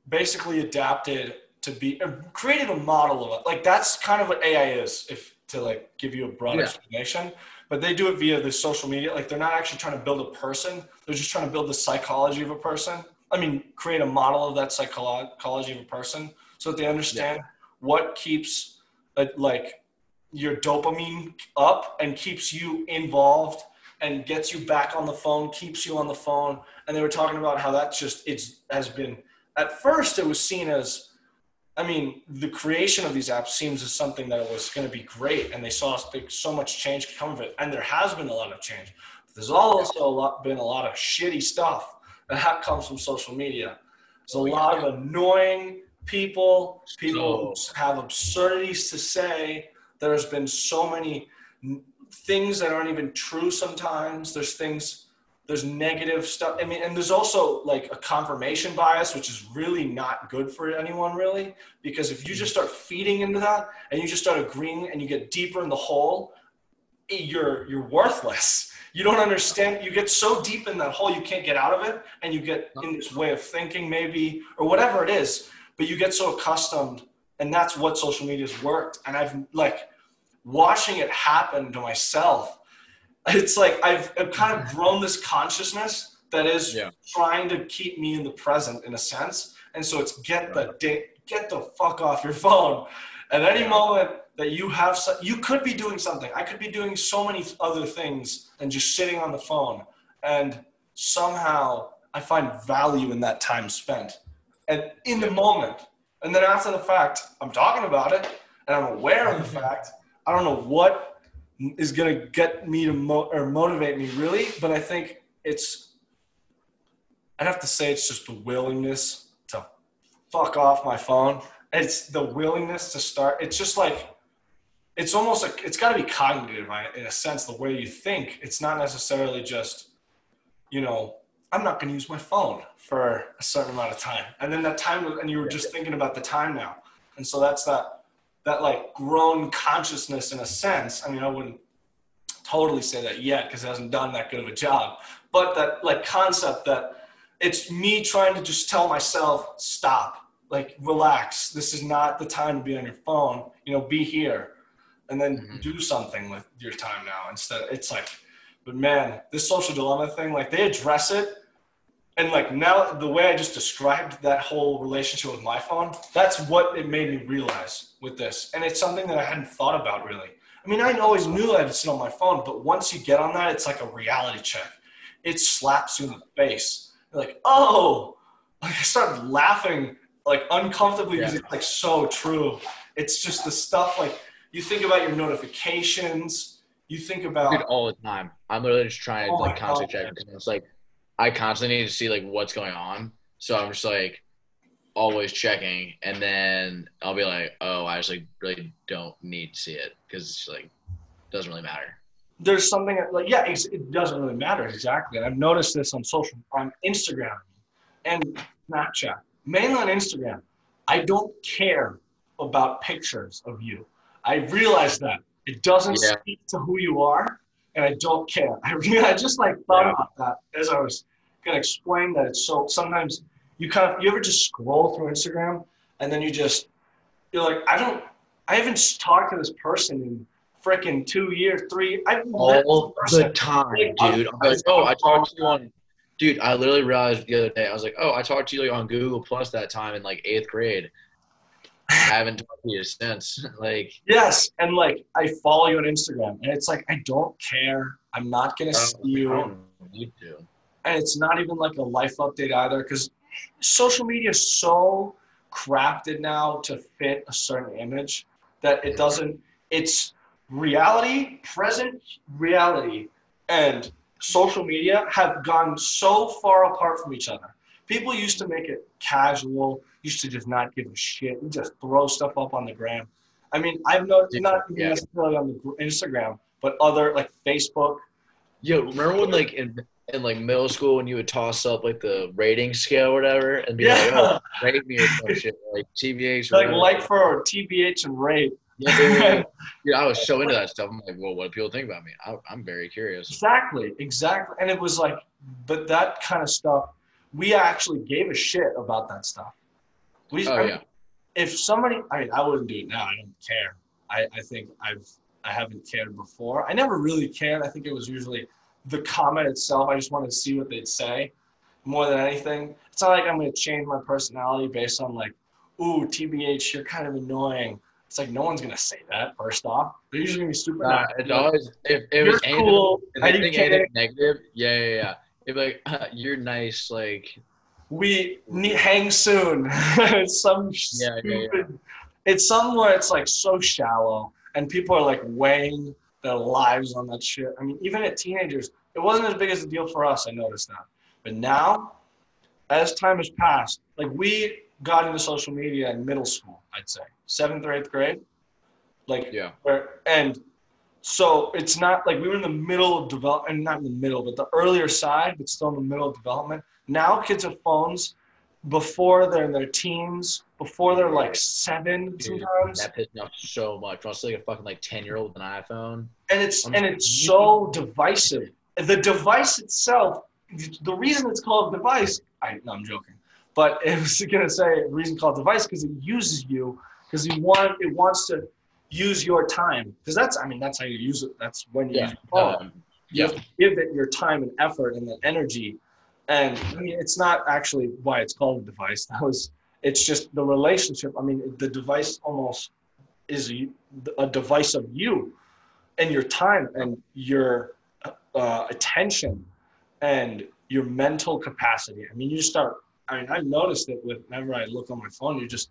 basically adapted to be uh, created a model of it. Like that's kind of what AI is, if to like give you a broad Yeah. explanation. But they do it via the social media. Like they're not actually trying to build a person. They're just trying to build the psychology of a person. I mean, create a model of that psychology of a person so that they understand what keeps uh, like your dopamine up and keeps you involved and gets you back on the phone, keeps you on the phone. And they were talking about how that just it's has been at first it was seen as I mean, the creation of these apps seems as something that was going to be great, and they saw so much change come of it, and there has been a lot of change. But there's also a lot, been a lot of shitty stuff that comes from social media. There's a Oh, lot of annoying people, people So- who have absurdities to say. There's been so many things that aren't even true sometimes. There's things there's negative stuff. I mean, and there's also like a confirmation bias, which is really not good for anyone, really, because if you just start feeding into that and you just start agreeing and you get deeper in the hole, you're you're worthless. You don't understand. You get so deep in that hole, you can't get out of it, and you get in this way of thinking, maybe or whatever it is. But you get so accustomed, and that's what social media's worked. And I've like watching it happen to myself it's like I've, I've kind of grown this consciousness that is Yeah. trying to keep me in the present in a sense. And so it's get the get the fuck off your phone. At any moment that you have, you could be doing something. I could be doing so many other things than just sitting on the phone. And somehow I find value in that time spent, and in the moment. And then after the fact, I'm talking about it, and I'm aware of the fact. I don't know what is going to get me to mo- or motivate me really but i think it's i'd have to say it's just the willingness to fuck off my phone. It's the willingness to start it's just like it's almost like it's got to be cognitive right, in a sense the way you think. It's not necessarily just you know i'm not going to use my phone for a certain amount of time. And then that time and you were just thinking about the time now. And so that's that that like grown consciousness in a sense. I mean, I wouldn't totally say that yet because it hasn't done that good of a job. But that like concept that it's me trying to just tell myself, stop, like relax. This is not the time to be on your phone. You know, be here, and then Mhm. do something with your time now. Instead, it's like, but man, this social dilemma thing, like they address it and like now the way i just described that whole relationship with my phone that's what it made me realize with this. And it's something that i hadn't thought about really. I mean i always knew i'd sit on my phone but once you get on that it's like a reality check. It slaps you in the face. You're like oh! Like i started laughing like uncomfortably because Yeah. it's like so true. It's just the stuff like you think about your notifications. You think about Dude, all the time. I'm literally just trying to Oh my like check because it's like I constantly need to see like what's going on. So I'm just like always checking, and then I'll be like, oh, I just like really don't need to see it because it's like doesn't really matter. there's something that, like yeah it's, it doesn't really matter exactly and i've noticed this on social on instagram and snapchat mainly on instagram i don't care about pictures of you i realize that it doesn't Yeah. speak to who you are and i don't care i really i just like thought Yeah. about that as i was gonna explain that it's so sometimes you kind of you ever just scroll through instagram and then you just you're like i don't i haven't talked to this person in freaking two years, three. I've all the time, dude. I'm like, oh, I talked to you on, dude. I literally realized the other day. I was like, oh, I talked to you like on Google Plus that time in like eighth grade. I haven't talked to you since. Like, Yes, and like I follow you on Instagram, and it's like I don't care. I'm not gonna oh, see I you, need to. and it's not even like a life update either, because social media is so crafted now to fit a certain image that it doesn't. It's reality, present reality, and social media have gone so far apart from each other. People used to make it casual, used to just not give a shit, and just throw stuff up on the gram. I mean, I've noticed not Yeah. necessarily on the Instagram, but other like Facebook. Yo, remember when like in in like middle school when you would toss up like the rating scale or whatever and be like, oh, rate me or some shit like TBH like whatever. like for TBH and rate. Yeah, yeah, yeah. I was so into that stuff. I'm like, well, what do people think about me? I, I'm very curious. Exactly, exactly. And it was like, but that kind of stuff, we actually gave a shit about that stuff. We, Oh I mean, yeah, if somebody, I mean, I wouldn't do it now. I don't care. I, I think I've, I haven't cared before. I never really cared. I think it was usually the comment itself. I just wanted to see what they'd say more than anything. It's not like I'm going to change my personality based on like, ooh, TBH, you're kind of annoying. It's like no one's going to say that. First off, they're usually going to be super Nah, it's always if it You're was cool. I anything, didn't anything negative, yeah, yeah, yeah. It'd be like, you're nice, like we ne- hang soon. it's some Yeah, yeah, yeah. stupid. It's something where it's like so shallow, and people are like weighing their lives on that shit. I mean, even at teenagers, it wasn't as big as a deal for us. I noticed that, but now, as time has passed, like we got into social media in middle school. I'd say seventh or eighth grade, like yeah, where and so it's not like we were in the middle of development, not in the middle but the earlier side but still in the middle of development. Now kids have phones before they're in their teens before they're like seven Dude, sometimes. that pissed me off so much. I was like a fucking like ten year old with an iPhone. and it's I'm and it's so divisive. The device itself the reason it's called device i no i'm joking. But it was gonna say reason called device because it uses you because you want it wants to use your time because that's i mean that's how you use it that's when you Yeah, use your phone um, you yeah, have to give it your time and effort and the energy. And i mean it's not actually why it's called a device. That was it's just the relationship i mean the device almost is a, a device of you and your time and your uh, attention and your mental capacity. I mean you start i mean i've noticed it whenever i look on my phone you just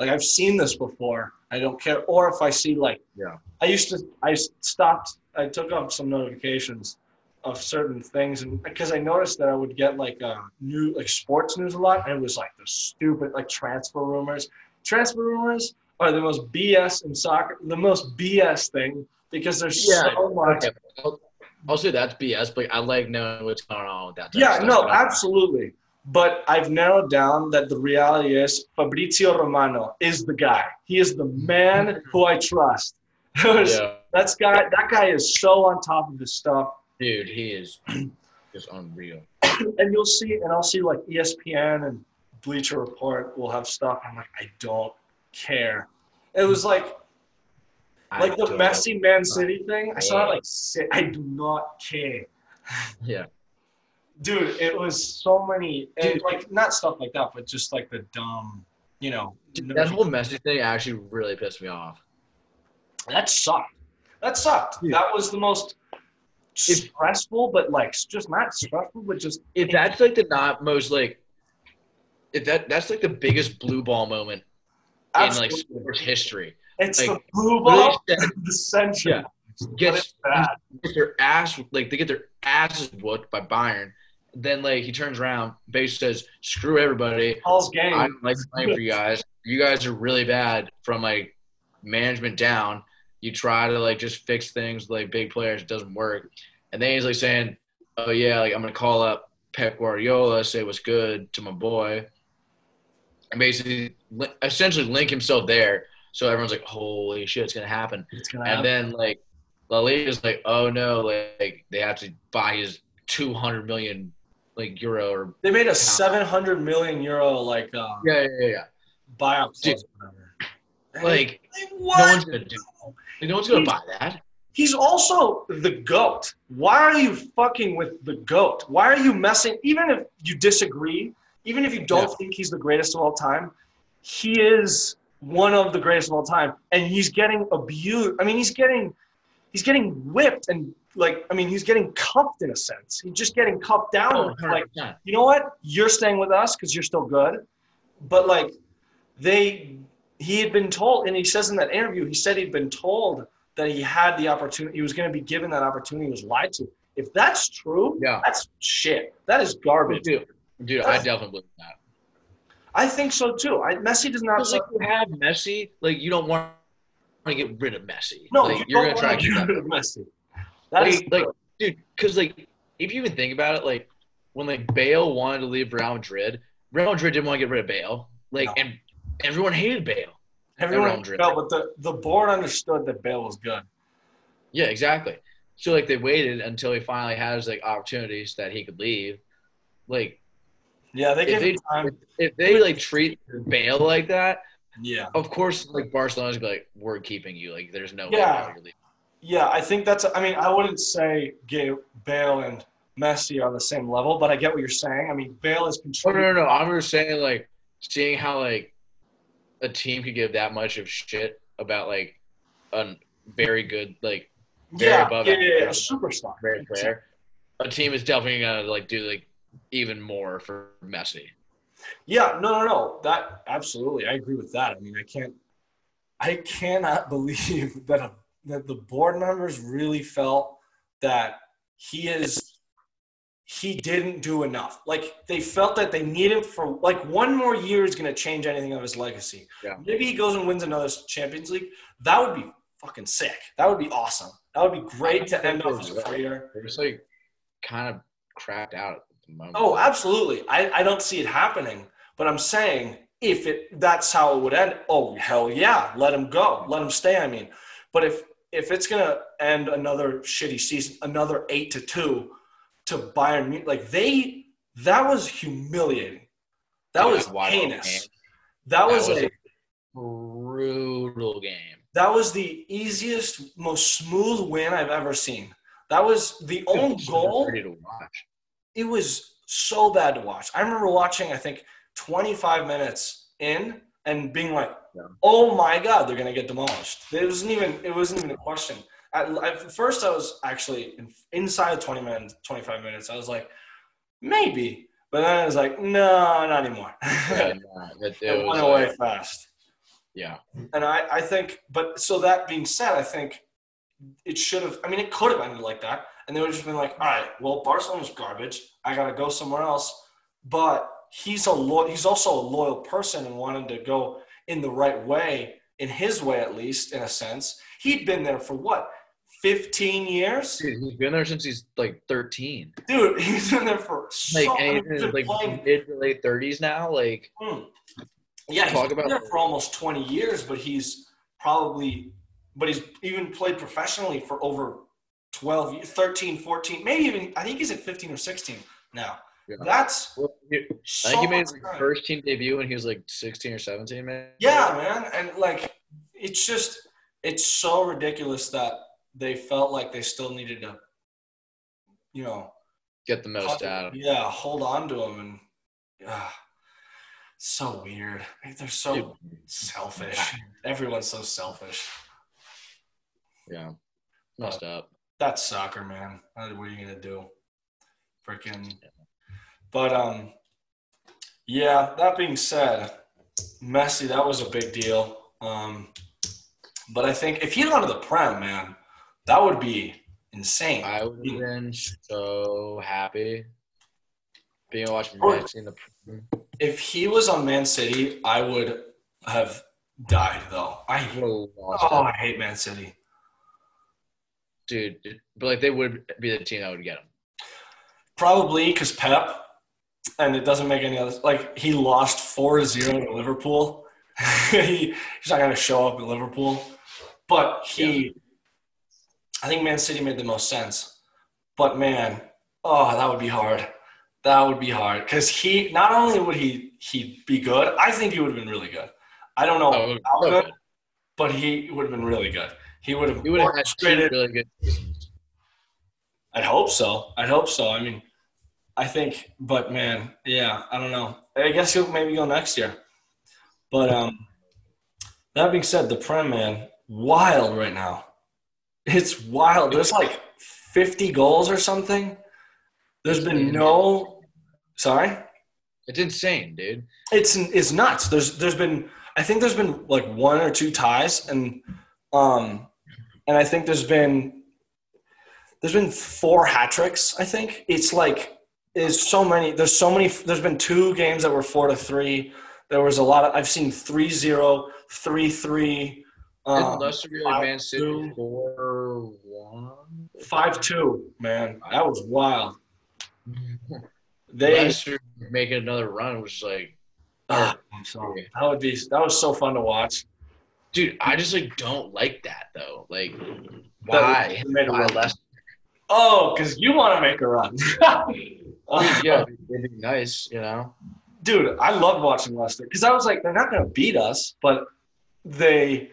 like i've seen this before i don't care or if i see like Yeah. i used to i stopped i took up some notifications of certain things and because i noticed that i would get like uh new like sports news a lot and it was like the stupid like transfer rumors transfer rumors are the most bs in soccer the most bs thing because there's Yeah, so much Okay, I'll, I'll say that's BS, but I like knowing what's going on with that. Yeah, of stuff, no, absolutely. But I've narrowed down that the reality is Fabrizio Romano is the guy. He is the man who I trust. Yeah, That's guy. That guy is so on top of his stuff, dude, he is just unreal. and you'll see, and I'll see like ESPN and Bleacher Report will have stuff. I'm like, I don't care. It was like I like the Messi Man City thing. I saw it like I do not care. Yeah, dude it was so many and like not stuff like that but just like the dumb you know Dude, that whole Messi thing actually really pissed me off. that sucked that sucked that was the most stressful but like just not stressful but just If that's like the not most like, if that that's like the biggest blue ball moment in like sports history. it's like, the blue ball said- the century Yeah. Gets it's bad. get their ass like they get their asses whooped by Bayern. Then like he turns around, base says, "Screw everybody. Game I don't like playing for you guys. You guys are really bad from like management down. You try to like just fix things with, like big players, it doesn't work. And then he's like saying, "Oh yeah, like I'm gonna call up Pep Guardiola, say what's good to my boy, and basically essentially link himself there. So everyone's like, holy shit, it's gonna happen. it's gonna And happen. then like La Liga's like, oh no, like they have to buy his 200 million like euro or they made a 700 million euro like uh, yeah yeah yeah. yeah. buyout Dude. clause or whatever Like what? no one's gonna do. Like, no one's gonna buy that. he's also the goat. Why are you fucking with the goat? Why are you messing? Even if you disagree, even if you don't Yeah. think he's the greatest of all time, he is one of the greatest of all time, and he's getting abused. I mean, he's getting he's getting whipped and like I mean, he's getting cuffed in a sense. He's just getting cuffed down. Oh, like 100%. you know what? You're staying with us because you're still good. But like they he had been told and he says in that interview, he said he'd been told that he had the opportunity, he was gonna be given that opportunity, he was lied to. If that's true, Yeah. that's shit. That is garbage. Dude, dude, I definitely believe that. I think so too. I, Messi does not like you have Messi, like you don't want to get rid of Messi. no, like, you you're gonna try to get rid of Messi. That is Like, like, dude, because like if you even think about it, like when like Bale wanted to leave Real Madrid, Real Madrid didn't want to get rid of Bale. Like, No. and everyone hated Bale. everyone no, but the, the board understood that Bale was good. Yeah, exactly. So like they waited until he finally has like opportunities that he could leave. Like Yeah, they If gave they- him time. if they like treat Bale like that, Yeah. of course like Barcelona's gonna be like, we're keeping you. Like there's no Yeah. way. Yeah, I think that's. I mean, I wouldn't say Bale and Messi are on the same level, but I get what you're saying. I mean, Bale is Oh, no, no, no. I'm just saying, like, seeing how like a team could give that much of shit about like a very good, like, very yeah, above yeah, yeah, yeah, a superstar. great player. A team is definitely gonna like do like even more for Messi. Yeah, no, no, no. That absolutely, I agree with that. I mean, I can't, I cannot believe that a, that the board members really felt that he is, he didn't do enough. Like they felt that they need him for like one more year is going to change anything of his legacy. Yeah. Maybe he goes and wins another Champions League. That would be fucking sick. That would be awesome. That would be great to end off his career. They're just like kind of crapped out at the moment. Oh, absolutely. I, I don't see it happening, but I'm saying if it that's how it would end, oh hell yeah, let him go, let him stay. I mean, but if if it's gonna end another shitty season, another eight to two to Bayern Munich, like they that was humiliating. That Yeah, was heinous. That That was was a a brutal game. that was the easiest, most smooth win I've ever seen. That was the own goal. Pretty to watch. it was so bad to watch. I remember watching, I think, 25 minutes in and being like, Yeah. "Oh my god, they're gonna get demolished." It wasn't even it wasn't even a question. At, at first, I was actually in, inside of 20 minutes, 25 minutes. I was like, maybe, but then I was like, no, not anymore. Yeah, nah, it, it went away like- fast. yeah. And I, I think, but so that being said, I think it should have, I mean, it could have ended like that. And they would have just been like, all right, well, Barcelona's garbage. I got to go somewhere else. But he's a lo- he's also a loyal person and wanted to go in the right way, in his way at least, in a sense. He'd been there for what, 15 years? Dude, he's been there since he's like 13. Dude, he's been there for so Like, and he's in been his, like playing mid to late 30s now. Like, Hmm. Yeah, he's Talk been about- there for almost 20 years, but he's probably, but he's even played professionally for over 12, 13, 14, maybe even, I think he's at 15 or 16 now. Yeah. That's well, he- so I think he made his time. first team debut when he was like 16 or 17, man. Yeah, man. And like, it's just, it's so ridiculous that they felt like they still needed to, you know, Get the most out of him. yeah, hold on to him. And ah, so weird. Like, they're so Dude. selfish. Everyone's so selfish. Yeah. Messed up. That's soccer, man. What are you gonna do? Freaking. But um, yeah. That being said, Messi, that was a big deal. Um, but I think if he'd gone to the Prem, man, that would be insane. I would have been so happy being able to watch Oh. Messi in the Prem. If he was on Man City, I would have died. Though I, would have lost oh. I hate Man City. Dude. But like they would be the team that would get him. Probably because Pep, and it doesn't make any other. Like he lost 4-0 to Liverpool. he, he's not going to show up in Liverpool, but he. I think Man City made the most sense. But man, oh, that would be hard. That would be hard because he not only would he he be good. I think he would have been really good. I don't know Oh, how oh, good, good. but he would have been really good. He would have He would have had two really good seasons. I'd hope so. I'd hope so. I mean, I think, but man, yeah, I don't know. I guess he'll maybe go next year. But um, that being said, the Prem man, wild right now. It's wild. There's like 50 goals or something. There's been no. Sorry. It's insane, dude. It's it's nuts. There's there's been I think there's been like one or two ties and um and I think there's been there's been four hat tricks. I think it's like is so many. There's so many. There's been two games that were four to three. There was a lot of. I've seen 3-0, 3-3, Didn't um, Leicester like Man City four one? five two. Man, that was wild. They Leicester making another run was like, ah, I'm sorry. that would be that was so fun to watch. Dude, I just like don't like that though. Like, why? made a Why. Leicester? Oh, because you want to make a run. Yeah, it'd be nice, you know. dude, I loved watching Leicester because I was like, they're not going to beat us, but they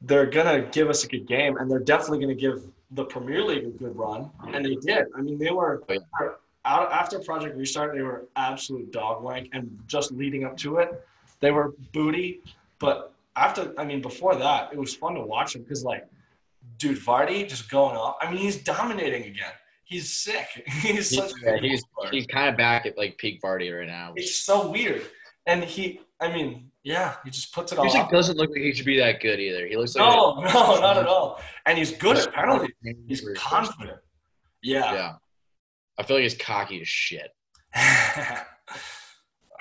they're going to give us a good game, and they're definitely going to give the Premier League a good run, and they did. I mean, they were Oh, yeah. out after Project Restart, they were absolute dog wank, and just leading up to it, they were booty. But after, I mean, before that, it was fun to watch him because, like, dude, Vardy just going off. I mean, he's dominating again. He's sick. he's such a yeah, he's he's kind of back at like peak Vardy right now. It's so weird. And he, I mean, yeah, he just puts it all He doesn't look like he should be that good either. He looks like No, no, not at all. And he's good at penalties. He's confident. Yeah. Yeah, I feel like he's cocky as shit.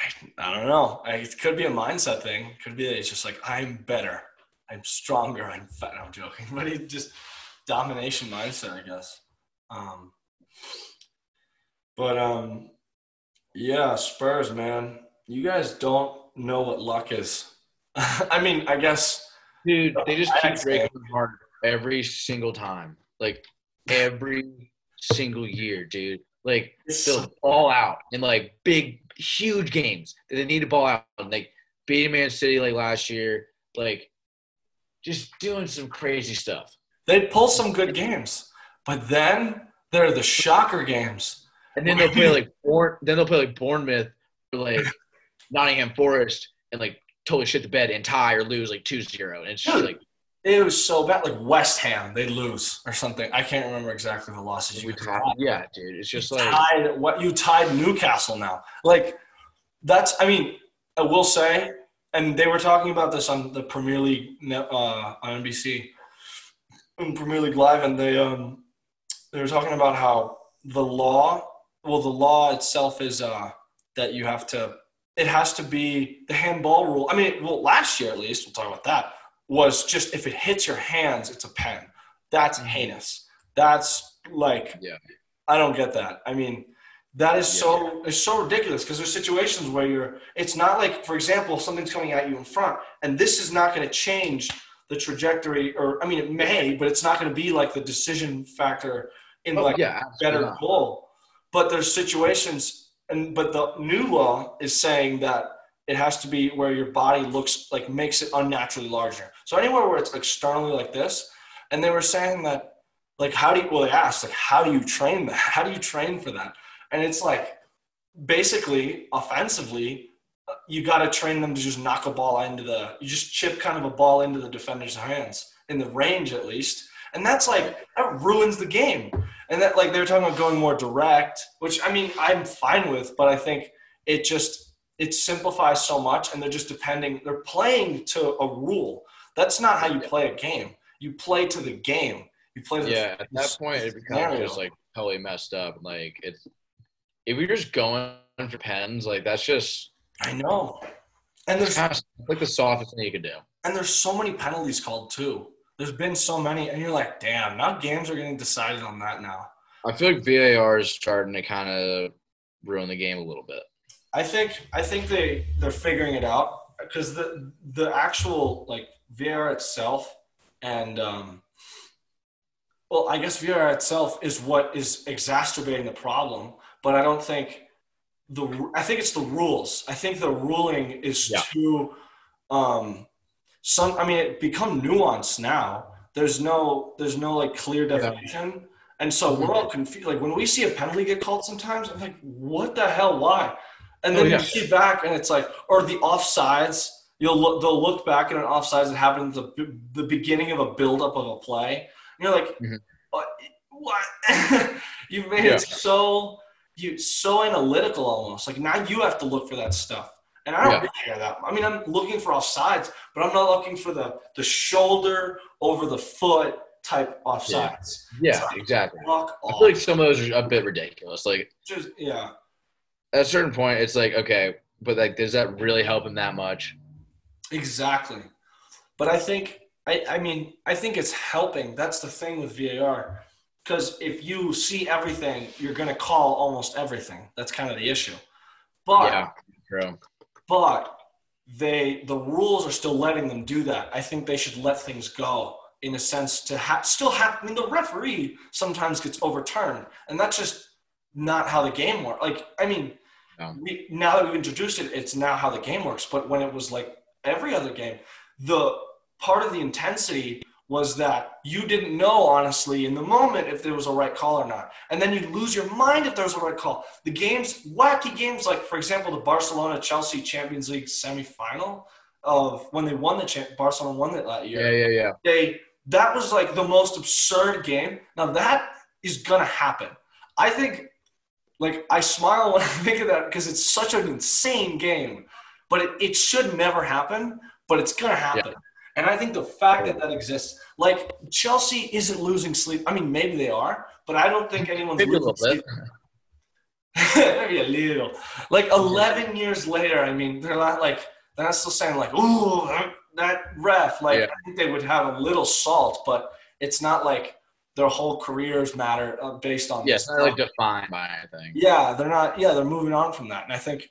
I, I don't know. I, it could be a mindset thing. Could be that it's just like, I'm better. I'm stronger. I'm fat. I'm joking. But he just domination mindset, I guess. Um, but um, yeah, Spurs, man. You guys don't know what luck is. I mean, I guess Dude, they just keep breaking my heart every single time. Like every single year, dude. Like it's they'll ball out in like big, huge games that they need to ball out. Like beating Man City like last year, like just doing some crazy stuff. they pull some good games, but then there are the shocker games. And then they'll play like Bourne, then they'll play like Bournemouth or like Nottingham Forest and like totally shit the bed and tie or lose like 2-0. And it's just like It was so bad. Like West Ham, they lose or something. I can't remember exactly the losses you we tied. had. Yeah, dude. It's just You like tied what you tied Newcastle now. Like that's. I mean, I will say, and they were talking about this on the Premier League uh, on NBC, in Premier League Live, and they um they were talking about how the law. Well, the law itself is uh that you have to. It has to be the handball rule. I mean, well, last year at least, we'll talk about that. Was just if it hits your hands, it's a pen. That's mm-hmm. heinous. That's like Yeah. I don't get that. I mean, that is so it's so ridiculous because there's situations where you're. It's not like, for example, something's coming at you in front, and this is not going to change the trajectory, or I mean, it may, but it's not going to be like the decision factor in oh, like yeah, better goal. But there's situations, and but the new law is saying that it has to be where your body looks like makes it unnaturally larger. So anywhere where it's externally like this, and they were saying that like how do you well they asked like how do you train that? How do you train for that? And it's like basically offensively, you got to train them to just knock a ball into the you just chip kind of a ball into the defender's hands in the range at least. And that's like that ruins the game. And that like they were talking about going more direct, which I mean I'm fine with, but I think it just it simplifies so much and they're just depending they're playing to a rule. That's not how you play a game. You play to the game. You play to the Yeah, at that point it becomes scenario. just like totally messed up. Like it's if you're just going for pens, like that's just I know. And it's there's kind of like the softest thing you could do. and there's so many penalties called too. There's been so many, and you're like, damn, now games are getting decided on that now. I feel like VAR is starting to kind of ruin the game a little bit. I think I think they they're figuring it out because the the actual like VAR itself and um, well, I guess VR itself is what is exacerbating the problem, but I don't think the I think it's the rules. I think the ruling is Yeah. too um, some. I mean, it become nuanced now, There's no there's no like clear definition. And so we're all confused. Like when we see a penalty get called sometimes, I'm like, what the hell? Why? And then Oh, yeah. you see back and it's like, or the offsides, you'll look they'll look back at an offsides that happened at the, the beginning of a buildup of a play. And you're like, Mhm. what what? You've made Yeah. it so you so analytical almost. Like now you have to look for that stuff. And I don't Yeah. really care that. I mean, I'm looking for offsides, but I'm not looking for the the shoulder over the foot type offsides. Yeah, exactly. Fuck I feel like some of those are a bit ridiculous. Like Just yeah. At a certain point, it's like okay, but like, does that really help him that much? Exactly. But I think I, I mean I think it's helping. That's the thing with VAR. Because if you see everything, you're gonna call almost everything. That's kind of the issue. But yeah, true. but they the rules are still letting them do that. I think they should let things go in a sense to ha- still have. I mean, the referee sometimes gets overturned, and that's just not how the game works. Like, I mean, We, now that we've introduced it, it's now how the game works. But when it was like every other game, the part of the intensity was that you didn't know honestly in the moment if there was a right call or not, and then you'd lose your mind if there was a right call. The games, wacky games, like for example, the Barcelona Chelsea Champions League semifinal of when they won the champ, Barcelona won it that year Yeah, yeah, yeah. they that was like the most absurd game. Now that is gonna happen. I think like I smile when I think of that because it's such an insane game, but it, it should never happen, but it's gonna happen. And I think the fact that that exists, like Chelsea isn't losing sleep. I mean, maybe they are, but I don't think anyone's Maybe a losing sleep. maybe a little. Like 11 years later, I mean, they're not like they're not still saying like, "Ooh, that- that ref." Like Yeah. I think they would have a little salt, but it's not like their whole careers matter uh, based on Yeah, this. it's like defined by I think. Yeah, they're not. Yeah, they're moving on from that, and I think.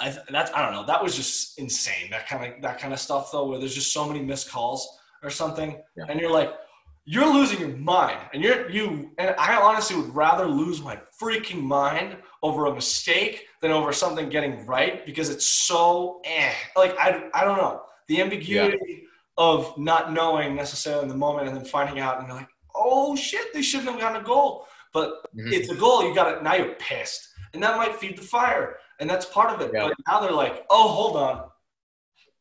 I th- that's I don't know. That was just insane. That kind of that kind of stuff though, where there's just so many missed calls or something, Yeah. and you're like, you're losing your mind, and you're you. And I honestly would rather lose my freaking mind over a mistake than over something getting right because it's so eh. Like I I don't know the ambiguity of not knowing necessarily in the moment and then finding out and you're like, oh shit, they shouldn't have gotten a goal, but Mhm. it's a goal. You got it. Now you're pissed, and that might feed the fire, and that's part of it. Yeah. But now they're like, oh, hold on,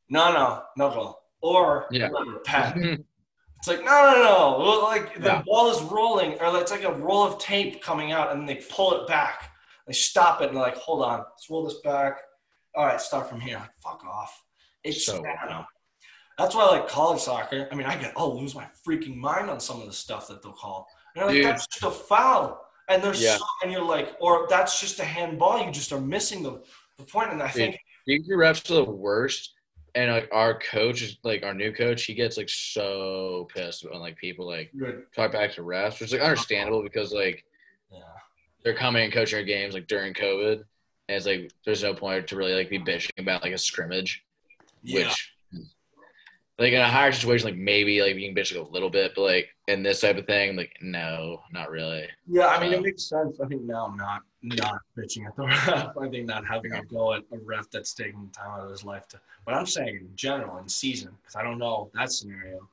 no, no, no goal, or Yeah. whatever, pen. It's like no, no, no. Like the Yeah. ball is rolling, or it's like a roll of tape coming out, and they pull it back. They stop it, and they're like, hold on, let's roll this back. All right, start from here. Like, fuck off. It's So- I don't know. That's why I like college soccer. I mean, I get I'll lose my freaking mind on some of the stuff that they'll call. And like, Dude. that's just a foul. And they're Yeah. so, and you're like, or that's just a handball. You just are missing the, the point. And I think These refs are the worst. And like our coach is like our new coach, he gets like so pissed when like people like good. talk back to refs, which is like understandable because like Yeah. they're coming and coaching our games like during COVID. And it's like there's no point to really like be bitching about like a scrimmage. Yeah. Which like in a higher situation, like maybe like you can bitch like a little bit, but like in this type of thing, like no, not really. Yeah, I mean, Uh, it makes sense. I think now I'm not not bitching at the ref. I think not having a go at a ref that's taking time out of his life to. But I'm saying in general in season because I don't know that scenario.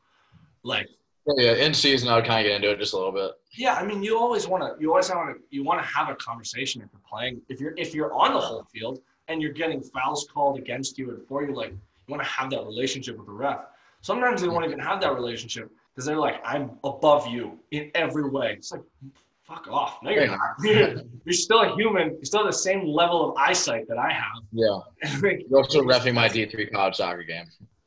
Like, yeah, in season I would kind of get into it just a little bit. yeah, I mean, you always want to. You always want to. You want to have a conversation if you're playing. If you're if you're on the whole field and you're getting fouls called against you and for you, like you want to have that relationship with the ref. Sometimes they won't even have that relationship because they're like, I'm above you in every way. It's like, fuck off. No, you're Yeah. not. You're, still a human. You're still the same level of eyesight that I have. Yeah. You're also refing my D three college soccer game.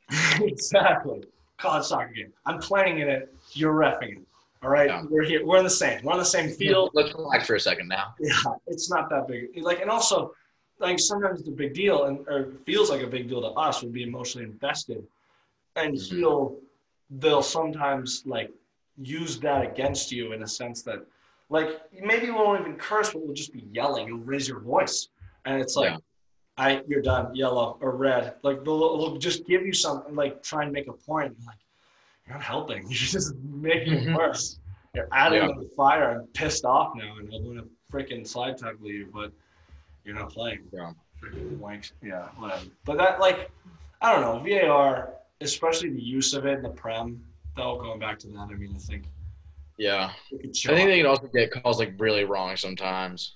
exactly. College soccer game. I'm playing in it. You're refing it. All right. Yeah. We're here. We're in the same. We're on the same field. Let's relax for a second now. Yeah, it's not that big. Like, and also, like sometimes the big deal, and or feels like a big deal to us. Would be emotionally invested, and Mhm. he'll they'll sometimes like use that against you in a sense that, like maybe you won't even curse, but we'll just be yelling. You'll raise your voice, and it's like. Yeah. I, you're done, yellow or red. Like they'll, they'll just give you something, like try and make a point. Like you're not helping. You're just making it Mhm. worse. You're adding Yeah. to the fire. I'm pissed off now, and I'm gonna freaking slide tackle you, but you're not playing. Yeah. Freaking wanks. Yeah, whatever. But that, like, I don't know. VAR, especially the use of it in the prem, though. Going back to that, I mean, I think. Yeah, I think up. they can also get calls like really wrong sometimes.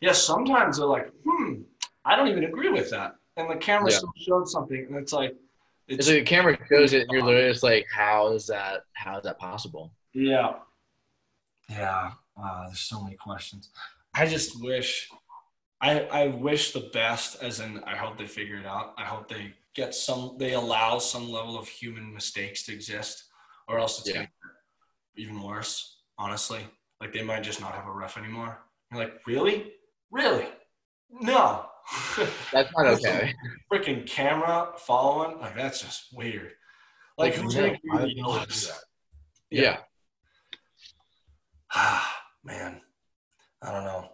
Yeah, sometimes they're like, hmm, I don't even agree with that, and the camera Yeah. still showed something, and it's like, It's like the camera shows it, and you're literally just like, how is that? How is that possible? Yeah. Yeah. Wow, there's so many questions. I just wish I I wish the best as in I hope they figure it out. I hope they get some they allow some level of human mistakes to exist or else it's Yeah. even worse, honestly. Like they might just not have a ref anymore. You're like, really? Really? No. That's not okay. Freaking camera following, like that's just weird. Like who's Yeah, gonna you know do odds? that. Yeah. Ah, man, I don't know.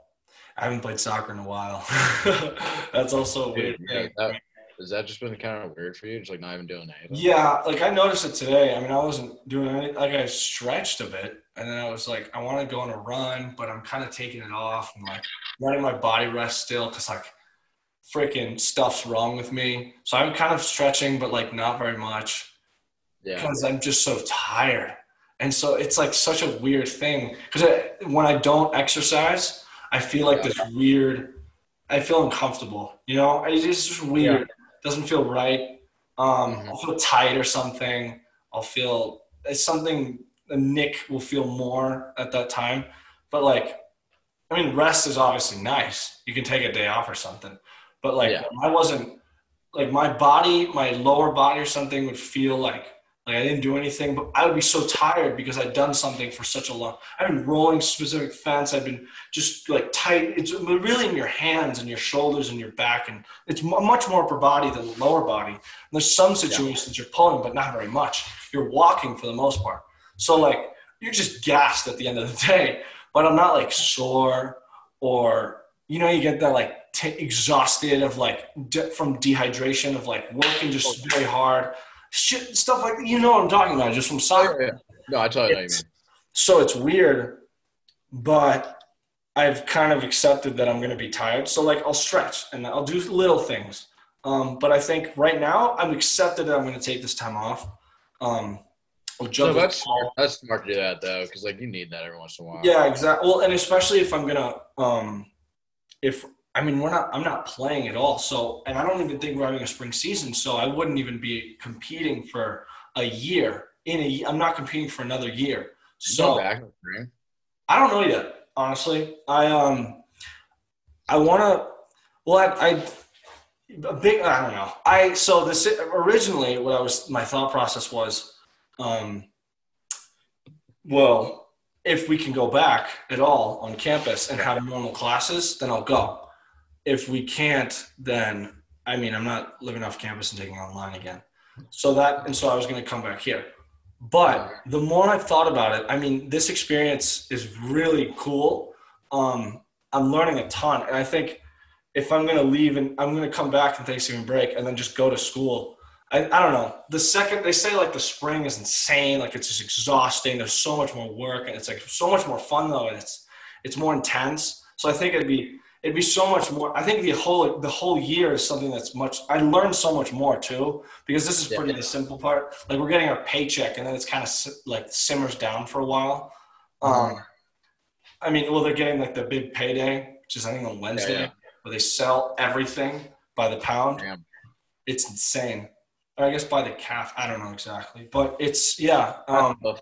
I haven't played soccer in a while. That's also weird thing. that- Has that just been kind of weird for you? Just like not even doing anything? Yeah, like I noticed it today. I mean, I wasn't doing anything. Like I stretched a bit, and then I was like, I want to go on a run, but I'm kind of taking it off and like letting my body rest still because like freaking stuff's wrong with me. So I'm kind of stretching, but like not very much. Yeah. because I'm just so tired. And so it's like such a weird thing because when I don't exercise, I feel like this weird. I feel uncomfortable. You know, it's just weird. Doesn't feel right. Um, Mhm. I'll feel tight or something. I'll feel it's something. A Nick will feel more at that time, but like, I mean, rest is obviously nice. You can take a day off or something, but like, Yeah. I wasn't like my body, my lower body or something would feel like like I didn't do anything, but I would be so tired because I'd done something for such a long. I've been rolling specific fence. I've been just like tight. It's really in your hands and your shoulders and your back, and it's much more upper body than the lower body. And there's some situations you're pulling, but not very much. You're walking for the most part. So like you're just gassed at the end of the day. But I'm not like sore or you know you get that like t- exhausted of like de- from dehydration of like working just oh, very hard shit stuff like you know what I'm talking about just from soccer. Yeah, yeah. No, I totally know It's- mean. So it's weird, but I've kind of accepted that I'm going to be tired. So like I'll stretch and I'll do little things. Um, but I think right now I'm accepted that I'm going to take this time off. Um, I'll No, that's smart. That's smart to do that though, because like you need that every once in a while. Yeah, exactly. Well, and especially if I'm gonna, um, if I mean we're not, I'm not playing at all. So, and I don't even think we're having a spring season. So I wouldn't even be competing for a year. In a, I'm not competing for another year. So So back in the spring. I don't know yet. Honestly, I um, I want to. Well, I, I a big. I don't know. I so this originally what I was my thought process was, um, well, if we can go back at all on campus and have normal classes, then I'll go. If we can't, then I mean I'm not living off campus and taking online again. So that and so I was going to come back here. But the more I've thought about it, I mean, this experience is really cool. Um, I'm learning a ton, and I think if I'm going to leave and I'm going to come back from Thanksgiving break and then just go to school, I, I don't know. The second they say like the spring is insane, like it's just exhausting. There's so much more work, and it's like so much more fun though, and it's it's more intense. So I think it'd be it'd be so much more. I think the whole the whole year is something that's much. I learned so much more too because this is Yeah. pretty the simple part. Like we're getting our paycheck, and then it's kind of like simmers down for a while. Um, I mean, well, they're getting like the big payday, which is I think on Wednesday, yeah. where they sell everything by the pound. Damn. It's insane. Or I guess by the calf. I don't know exactly, but it's yeah. Um, hoof.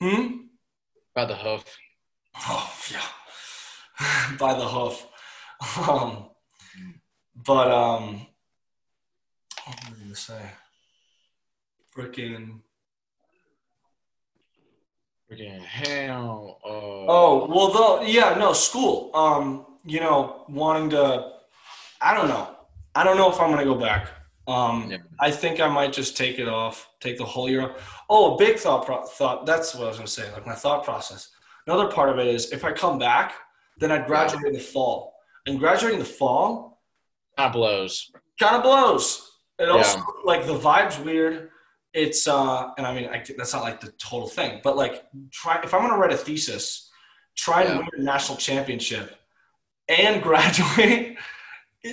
hmm. About the hoof. Oh yeah, by the hoof. Um, but um, what was I gonna say? Freaking. Freaking hell. Oh. Oh well, though yeah, no school. Um, you know, wanting to. I don't know. I don't know if I'm gonna go back. Um, Yeah. I think I might just take it off, take the whole year. off. Oh, a big thought. Pro- thought. That's what I was gonna say. Like my thought process. Another part of it is if I come back, then I'd graduate in the fall. And graduating in the fall Kind of blows. kind of blows. It Yeah. also like the vibe's weird. It's uh, and I mean I, that's not like the total thing, but like try if I'm gonna write a thesis, try and Yeah. win a national championship and graduate.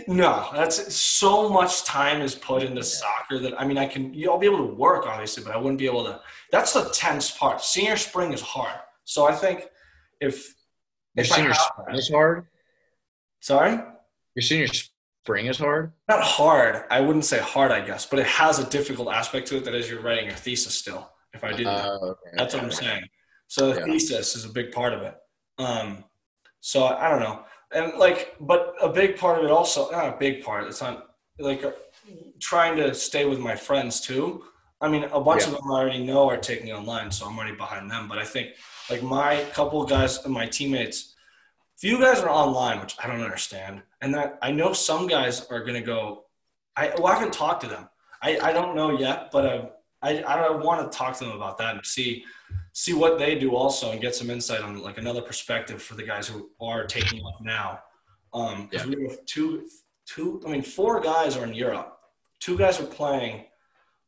No, that's so much time is put into soccer that I mean, I can I'll be able to work obviously, but I wouldn't be able to. That's the tense part. Senior spring is hard, so I think if Your if I senior spring is hard. sorry, Your senior spring is hard. not hard. I wouldn't say hard, I guess, but it has a difficult aspect to it that is you're writing your thesis still. If I did that. Uh, okay, That's what I'm saying. So the Yeah. thesis is a big part of it. Um, so I don't know, and like, but a big part of it also, not a big part. It's not like uh, trying to stay with my friends too. I mean, a bunch Yeah. of them I already know are taking online, so I'm already behind them. But I think like my couple guys and my teammates, few guys are online, which I don't understand, and that I know some guys are gonna go. I well, I haven't talked to them. I, I don't know yet, but I I I want to talk to them about that and see see what they do also and get some insight on like another perspective for the guys who are taking off now. Um, because we have two two I mean four guys are in Europe. Two guys are playing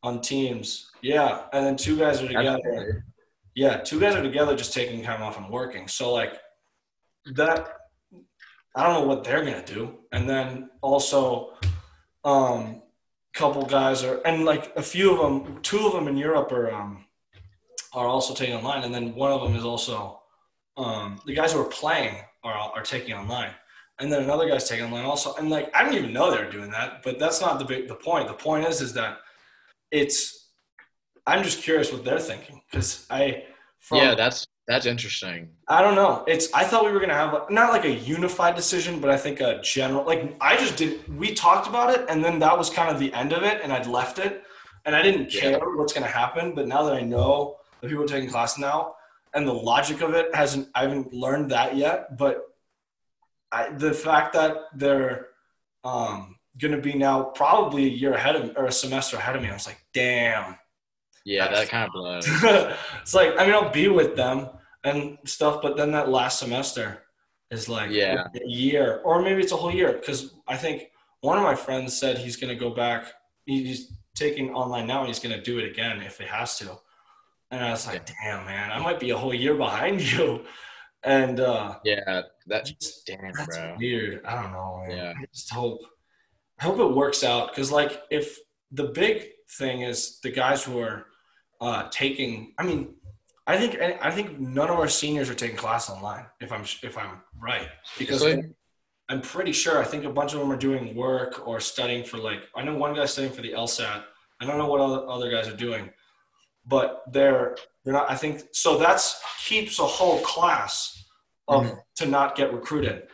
on teams. Yeah, and then two guys are together. Yeah, two guys are together just taking time off and working. So like that I don't know what they're gonna do. And then also um couple guys are and like a few of them two of them in Europe are um are also taking online and then one of them is also um the guys who are playing are are taking online. And then another guy's taking online also. And like I didn't even know they were doing that, but that's not the big the point. The point is is that it's I'm just curious what they're thinking because I from, yeah, that's that's interesting. I don't know. It's I thought we were gonna have not like a unified decision, but I think a general. Like I just did. We talked about it, and then that was kind of the end of it, and I'd left it, and I didn't care Yeah. what's gonna happen. But now that I know the people are taking class now, and the logic of it hasn't, I haven't learned that yet. But I, the fact that they're um, gonna be now probably a year ahead of or a semester ahead of me, I was like, damn. Yeah, that kind of blows. it's like I mean I'll be with them and stuff, but then that last semester is like Yeah. a year, or maybe it's a whole year. Because I think one of my friends said he's going to go back. He's taking online now, and he's going to do it again if he has to. And I was like, damn man, I might be a whole year behind you. And uh, Yeah, that just, damn, that's bro. weird. I don't know. Man. Yeah. I just hope, I hope it works out. Because like, if the big thing is the guys who are uh, taking, I mean, I think I think none of our seniors are taking class online. If I'm if I'm right, because Seriously? I'm pretty sure. I think a bunch of them are doing work or studying for like. I know one guy's studying for the LSAT. I don't know what other other guys are doing, but they're they're not. I think so. That's keeps a whole class of Mhm. to not get recruited.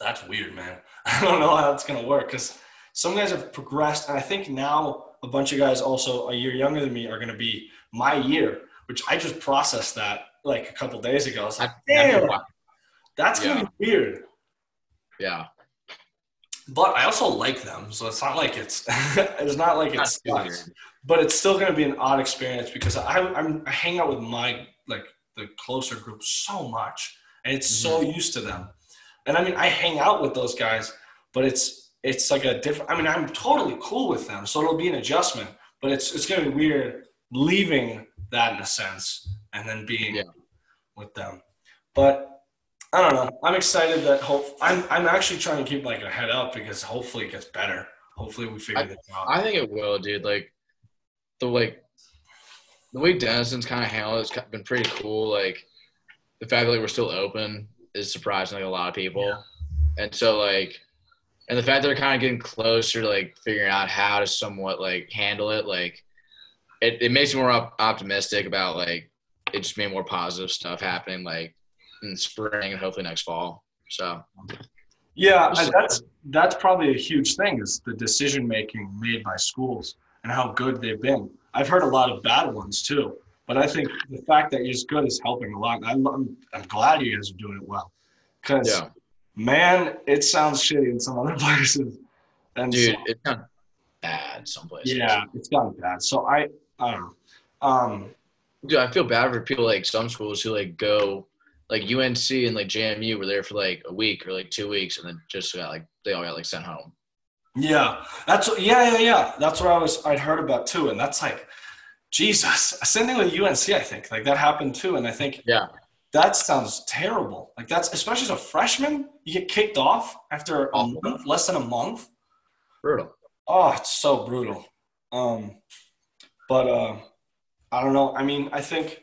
That's weird, man. I don't know how that's gonna work because some guys have progressed, and I think now a bunch of guys also a year younger than me are gonna be my year, which I just processed that like a couple days ago. I was like, damn, that's gonna Yeah. be weird. Yeah. But I also like them, so it's not like it's it's not like it's but it's still going to be an odd experience because I, I'm, I hang out with my like the closer group so much, and it's so Mm-hmm. used to them. And I mean, I hang out with those guys, but it's it's like a different. I mean, I'm totally cool with them, so it'll be an adjustment. But it's it's going to be weird leaving that in a sense, and then being Yeah. with them. But I don't know. I'm excited that hope. I'm I'm actually trying to keep like a head up because hopefully it gets better. Hopefully we figure this out. I think it will, dude. Like the like the way Denison's kind of handled it's been pretty cool. Like the fact that like, we're still open is surprising like a lot of people, Yeah. and so like, and the fact that they're kind of getting closer to like figuring out how to somewhat like handle it, like it, it makes me more op- optimistic about like it just being more positive stuff happening like in spring and hopefully next fall. So Yeah, Just- and that's that's probably a huge thing is the decision making made by schools and how good they've been. I've heard a lot of bad ones too, but I think the fact that you're just good is helping a lot. I'm I'm, I'm glad you guys are doing it well, because yeah, man, it sounds shitty in some other places, and dude, so- it's not bad some places. yeah, it's gotten bad. So I I don't know. Um, Dude, I feel bad for people like some schools who like go like UNC and like JMU were there for like a week or like two weeks and then just got like they all got like sent home. Yeah, that's yeah, yeah, yeah. That's what I was I'd heard about too, and that's like, Jesus. Same thing with UNC. I think like that happened too, and I think Yeah. That sounds terrible. Like that's especially as a freshman, you get kicked off after a month, less than a month. Brutal. Oh, it's so brutal. Um, but uh, I don't know. I mean, I think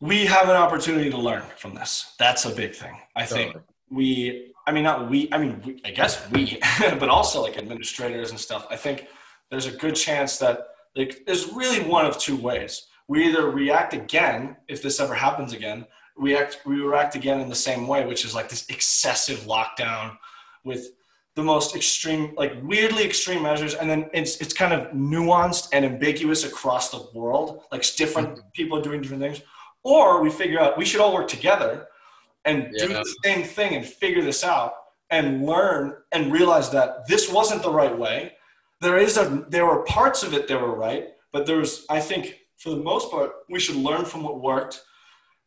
we have an opportunity to learn from this. That's a big thing. I think we. I mean, not we. I mean, we, I guess we, but also like administrators and stuff. I think there's a good chance that like there's really one of two ways. We either react again if this ever happens again. React. We react again in the same way, which is like this excessive lockdown with the most extreme, like weirdly extreme measures, and then it's it's kind of nuanced and ambiguous across the world. Like different mm-hmm. people are doing different things, or we figure out we should all work together and do the same thing and figure this out and learn and realize that this wasn't the right way. There is a there were parts of it that were right, but there's I think for the most part we should learn from what worked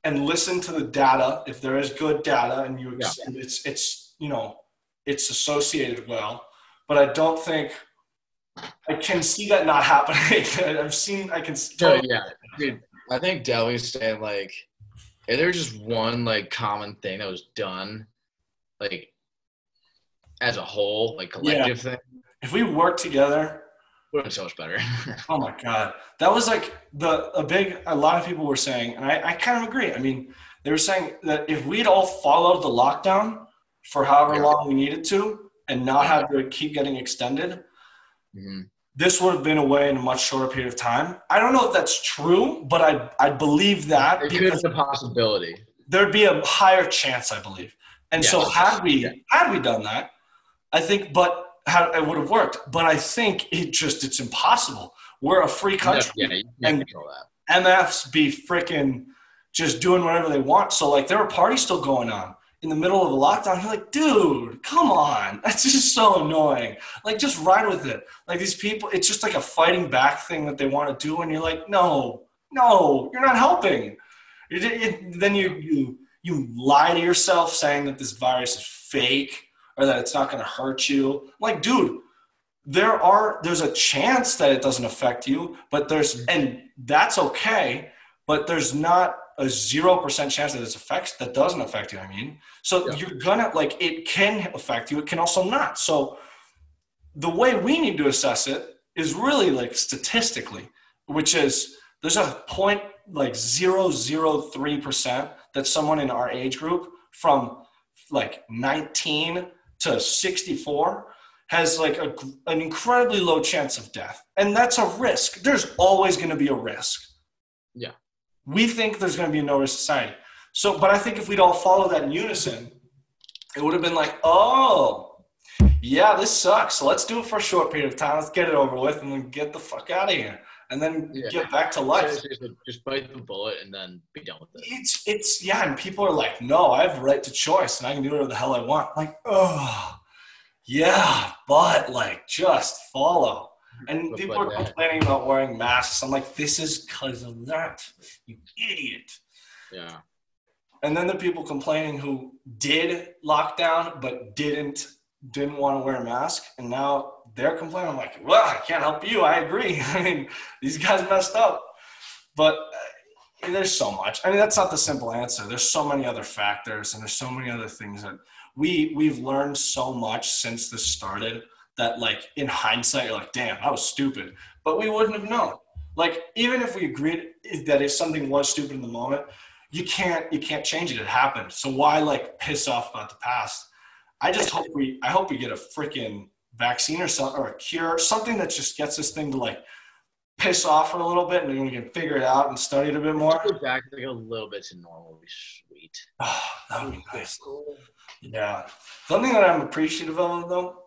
and listen to the data if there is good data and you ex- it's it's you know it's associated well. But i don't think i can see that not happening. I've seen i can totally, yeah, dude. I think Delvy's saying like, if there was just one like common thing that was done, like as a whole, like collective thing, if we work together would have been so much better. oh my god that was like the a big a lot of people were saying and i, I kind of agree i mean they were saying that if we'd all followed the lockdown for however Yeah. long we needed to and not have to keep getting extended Mhm. this would have been away in a much shorter period of time. I don't know if that's true, but I I believe that It could be a possibility. there'd be a higher chance, I believe. And so had we Yeah. had we done that, I think, but had, it would have worked. But I think it just it's impossible. We're a free country. Yeah, can't And- MFs be freaking just doing whatever they want. So like there are parties still going on in the middle of a lockdown. You're like, dude, come on. That's just so annoying. Like just ride with it. Like these people, it's just like a fighting back thing that they want to do, and you're like, no, no, you're not helping. You, you, then you you you lie to yourself saying that this virus is fake or that it's not going to hurt you. Like, dude, there are there's a chance that it doesn't affect you, but there's mm-hmm. and that's okay, but there's not a zero percent chance that it affects that doesn't affect you. I mean, so Yeah. you're gonna like it can affect you, it can also not. So the way we need to assess it is really like statistically, which is there's a point like zero zero three percent that someone in our age group from like 19 to 64 has like a, an incredibly low chance of death. And that's a risk. There's always going to be a risk. Yeah. we think there's going to be a no risk society. So but i think if we'd all follow that in unison it would have been like oh yeah this sucks. So let's do it for a short period of time. Let's get it over with and then get the fuck out of here and then Yeah. get back to life just bite the bullet and then be done with it. it's it's yeah, and people are like, no, I have a right to choice, and I can do whatever the hell I want. like, oh, yeah, but like, just follow. And But- people but are that- complaining about wearing masks. I'm like, this is because of that, you idiot. Yeah. And then the people complaining who did lockdown but didn't didn't want to wear a mask, and now they're complaining. I'm like, well, I can't help you. I agree. I mean, these guys messed up. But uh, there's so much. I mean, that's not the simple answer. There's so many other factors, and there's so many other things that we we've learned so much since this started that, like, in hindsight, you're like, damn, I was stupid. But we wouldn't have known. Like, even if we agreed that if something was stupid in the moment, you can't you can't change it. It happened. So why like piss off about the past? I just hope we I hope we get a freaking vaccine or something or a cure, something that just gets this thing to like piss off for a little bit and then we can figure it out and study it a bit more. Go back like a little bit to normal would be sweet. Oh, that would be nice. Yeah. Something that I'm appreciative of though,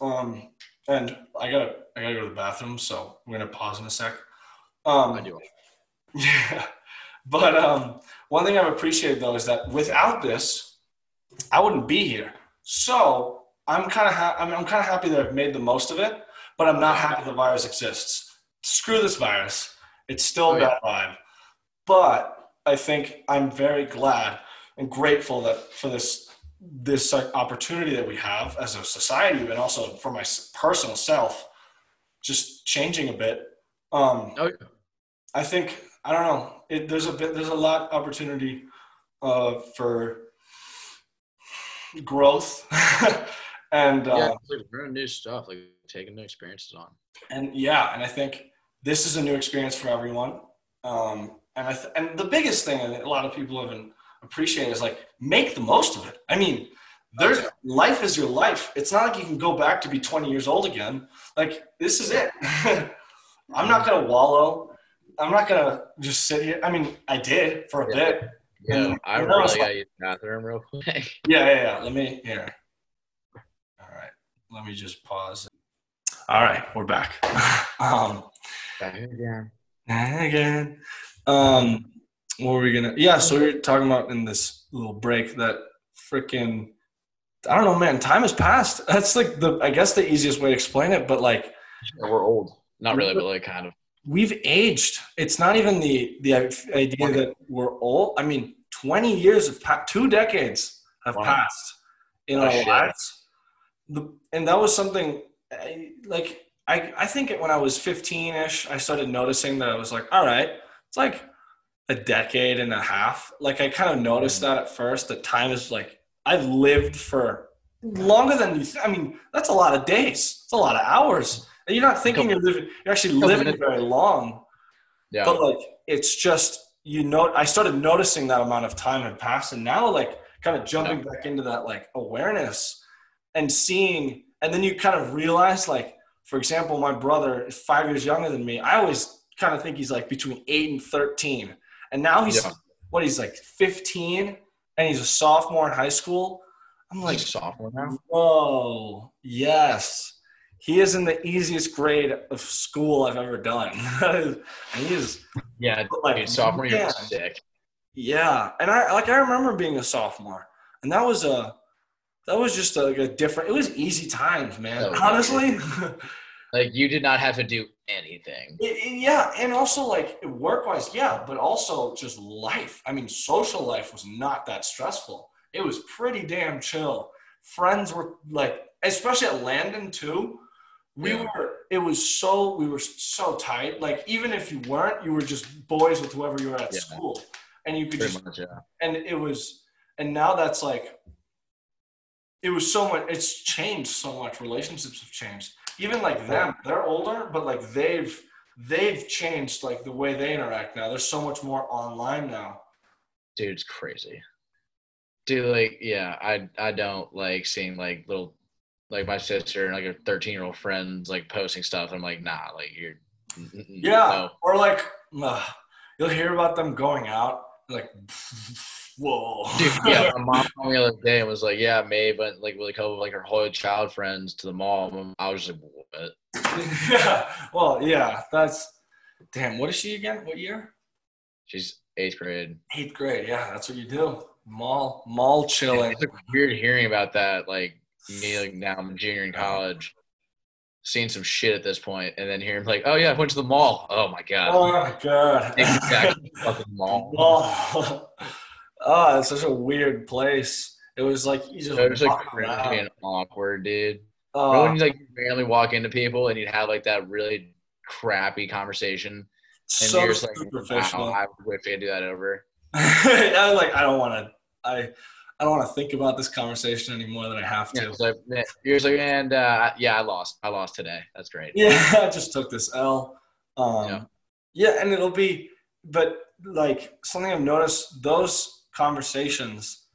um, and I gotta I gotta go to the bathroom, so we're gonna pause in a sec. Um, I do. Yeah. But um, one thing I've appreciated though is that without this, I wouldn't be here. So I'm kind of ha- I'm, I'm kind of happy that I've made the most of it, but I'm not happy the virus exists. Screw this virus. It's still Oh, a bad vibe. But I think I'm very glad and grateful that for this this uh, opportunity that we have as a society, and also for my personal self, just changing a bit. Um, Oh, yeah. I think I don't know. It, there's a bit. There's a lot opportunity uh, for growth and uh, yeah, like learning new stuff, like taking new experiences on. and yeah, and I think this is a new experience for everyone. Um, and I th- and the biggest thing that a lot of people haven't appreciated is like make the most of it. I mean, there's life is your life. It's not like you can go back to be 20 years old again. Like this is it. I'm not gonna wallow. I'm not gonna just sit here. I mean, I did for a Yeah. bit. Yeah, I you know, it's really like- gotta use the bathroom real quick. Yeah, yeah, yeah. Let me here. All right. Let me just pause. All right, we're back. um, again. again. Um, what were we gonna? Yeah, so we were talking about in this little break that freaking. I don't know, man. Time has passed. That's like the. I guess the easiest way to explain it, but like We're old. Not really, but like kind of. we've aged. It's not even the the idea that we're old. I mean, twenty years have passed. Two decades have Wow. passed in Oh, our shit. lives. The, and that was something I, like I I think when I was fifteen ish, I started noticing that I was like, all right, it's like a decade and a half. Like I kind of noticed that at first. That time is like I've lived for longer than you. Th- I mean, that's a lot of days. It's a lot of hours. And you're not thinking you're living. You're actually living very long. Yeah. But like, it's just you know. I started noticing that amount of time had passed, and now like kind of jumping back into that like awareness and seeing, and then you kind of realize like, for example, my brother is five years younger than me. I always kind of think he's like between eight and thirteen, and now he's Yeah. what he's like fifteen, and he's a sophomore in high school. I'm like sophomore now. Whoa, yes. He is in the easiest grade of school I've ever done. and he is Yeah, like, dude, sophomore year sick. yeah. And I like I remember being a sophomore. And that was a that was just a, like a different it was easy times, man. Honestly. Like you did not have to do anything. It- it- yeah, and also like work wise, yeah, but also just life. I mean, social life was not that stressful. It was pretty damn chill. Friends were like, especially at Landon too. We Yeah. were. It was so we were so tight. Like even if you weren't, you were just boys with whoever you were at Yeah. school, and you could Pretty just much, yeah. and it was and now that's like it was so much it's changed so much relationships have changed even like them they're older but like they've they've changed like the way they interact now there's so much more online now Dude, it's crazy. Dude, like, yeah, I I don't like seeing like little like my sister and like her thirteen year old friends like posting stuff. I'm like, nah, like you're yeah no. or like uh, you'll hear about them going out like whoa Dude, yeah, my mom called me the other day and was like, "Yeah, May went like with a couple of like her whole child friends to the mall." And I was just like, "What?" yeah well yeah that's damn what is she again what year She's eighth grade. eighth grade yeah that's what you do mall mall chilling It's like weird hearing about that. Like me, like now I'm a junior in college, seeing some shit at this point, and then hearing like, "Oh yeah, I went to the mall." Oh my god, Oh my god. exactly fucking mall. oh, oh, it's such a weird place. It was like you just It was like cringy and awkward, dude. Oh, Remember when you like randomly walk into people and you'd have like that really crappy conversation, and so you're just like, superficial. "Wow, I wish I could do that over." I was like, I don't want to. I I don't want to think about this conversation anymore than I have to. like, you're like, and uh, yeah, I lost. I lost today. That's great. Yeah, I just took this L. Um, Yeah. yeah, and it'll be, but like something I've noticed, those conversations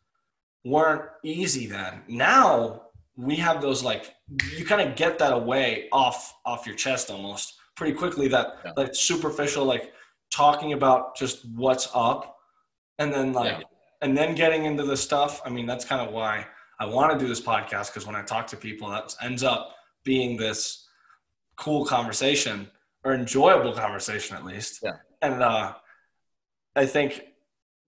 weren't easy then. Now we have those like you kind of get that away off off your chest almost pretty quickly. That Yeah. like superficial like talking about just what's up, and then like Yeah. and then getting into the stuff. I mean, that's kind of why I want to do this podcast because when I talk to people, that ends up being this cool conversation or enjoyable conversation at least. Yeah. And uh, I think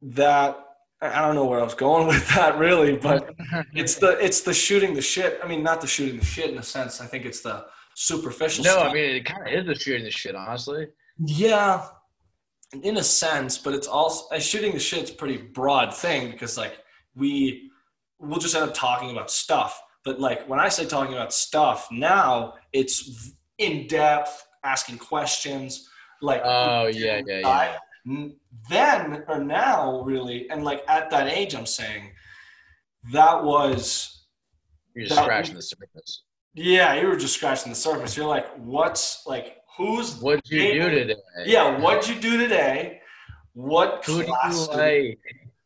that I don't know where I was going with that really, but it's the it's the shooting the shit. I mean, not the shooting the shit in a sense. I think it's the superficial. no, stuff. I mean it kind of is the shooting the shit, honestly. Yeah, in a sense, but it's also shooting the shit's a pretty broad thing because like we we'll just end up talking about stuff. But like when I say talking about stuff, now it's in depth, asking questions. Like Oh yeah, yeah, yeah. Then or now, really, and like at that age, I'm saying that was You're just That- scratching the surface. yeah, you were just scratching the surface. You're like, what's like who's What'd you do today? yeah, what'd you do today? What Who do you class like?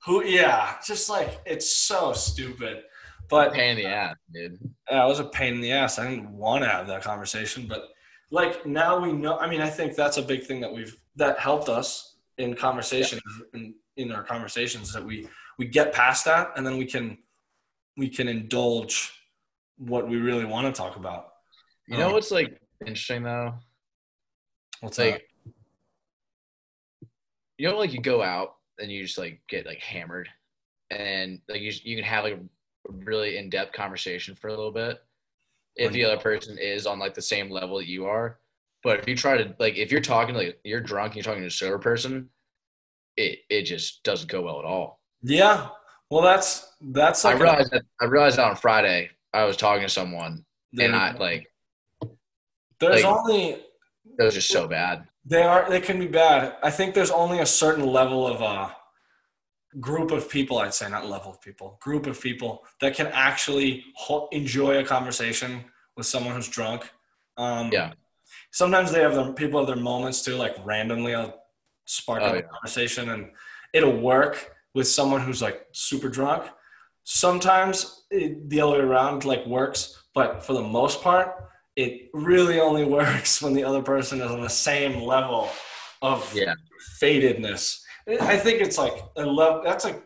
Who yeah, just like it's so stupid. But Pain in the ass, dude. Yeah, it was a pain in the ass. I didn't want to have that conversation, but like now we know. I mean, I think that's a big thing that we've that helped us in conversations in, in our conversations that we we get past that and then we can we can indulge what we really want to talk about. You know Um, what's like interesting though? What's like like you know, like you go out and you just like get like hammered, and like you you can have like a really in depth conversation for a little bit if the other person is on like the same level that you are. But if you try to like if you're talking like you're drunk and you're talking to a sober person, it it just doesn't go well at all. yeah. Well, that's that's I like a- realized that I realized that on Friday I was talking to someone and I like there's like- only was just so bad. They are. They can be bad. I think there's only a certain level of uh, group of people. I'd say not level of people. Group of people that can actually ho- enjoy a conversation with someone who's drunk. Um, Yeah. Sometimes they have their People have their moments too. Like randomly, I'll spark Oh, up a yeah. conversation, and it'll work with someone who's like super drunk. Sometimes it, the other way around like works, but for the most part, it really only works when the other person is on the same level of Yeah. fadedness. I think it's like a level. That's like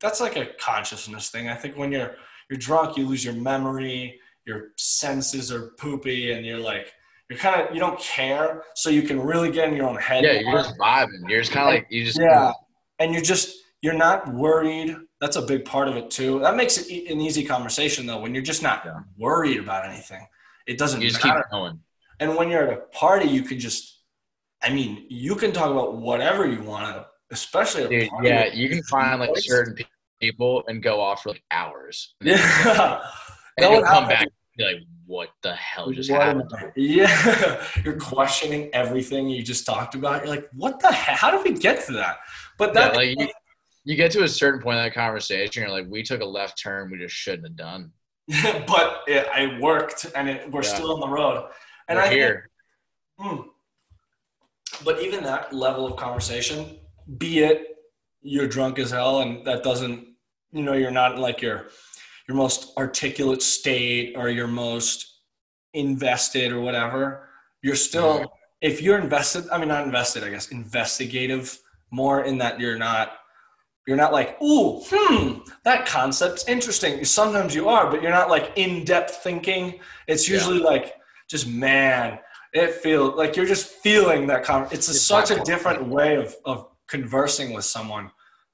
that's like a consciousness thing. I think when you're you're drunk, you lose your memory, your senses are poopy, and you're like you're kind of you don't care, so you can really get in your own head. Yeah, you're just vibing. You're just kind of like you just Yeah, and you're just you're not worried. That's a big part of it too. That makes it an easy conversation though when you're just not Yeah. worried about anything. It doesn't you just keep matter. going. And when you're at a party, you can just, I mean, you can talk about whatever you want to, especially at a Dude, party. yeah, you can find like certain people and go off for like hours. Yeah. And That you'll would come happen. back like, what the hell just What happened? Yeah. You're questioning everything you just talked about. You're like, what the heck? How did we get to that? But Yeah, that, like you, you get to a certain point in that conversation, you're like, we took a left turn we just shouldn't have done. but it, I worked and it, we're Yeah. still on the road. And We're I think- here. Hmm. But even that level of conversation, be it you're drunk as hell and that doesn't, you know, you're not like your your most articulate state or your most invested or whatever, you're still if you're invested, I mean not invested, I guess, investigative more in that you're not you're not like, ooh, hmm, that concept's interesting. Sometimes you are, but you're not like in-depth thinking. It's Yeah. usually like just man, it feels like you're just feeling that con- it's a, It's such a different way of, of conversing with someone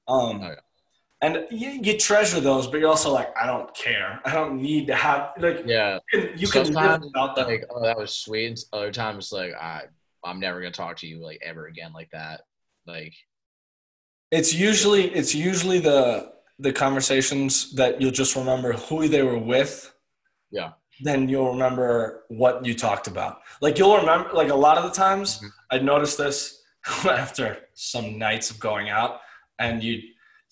um Oh, yeah. And you, you treasure those but you're also like i don't care i don't need to have like Yeah. you can, you can live Sometimes, without that Like, oh, that was sweet. And other times, like, I, I'm never gonna talk to you like ever again like that. Like, it's usually it's usually the the conversations that you'll just remember who they were with Yeah. then you'll remember what you talked about like you'll remember like a lot of the times Mhm. i noticed this after some nights of going out and you'd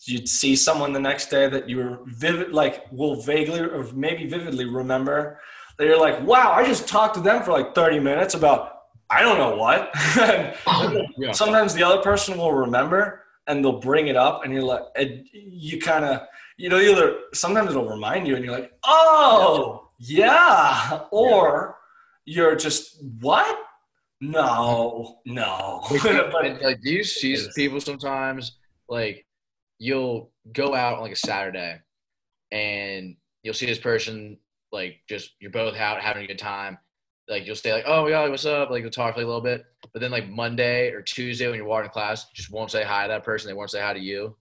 you'd see someone the next day that you were vivid like will vaguely or maybe vividly remember. That you're like wow i just talked to them for like 30 minutes about i don't know what. And yeah. sometimes the other person will remember and they'll bring it up and you're like and you kind of you know either sometimes it'll remind you and you're like oh yeah. Or you're just what? No no. But like, do you see people sometimes like you'll go out on like a Saturday and you'll see this person like just you're both out having a good time. Like you'll say like, "Oh yeah, what's up?" Like you'll talk for like, a little bit, but then like Monday or Tuesday when you're walking to class, just won't say hi to that person. They won't say hi to you.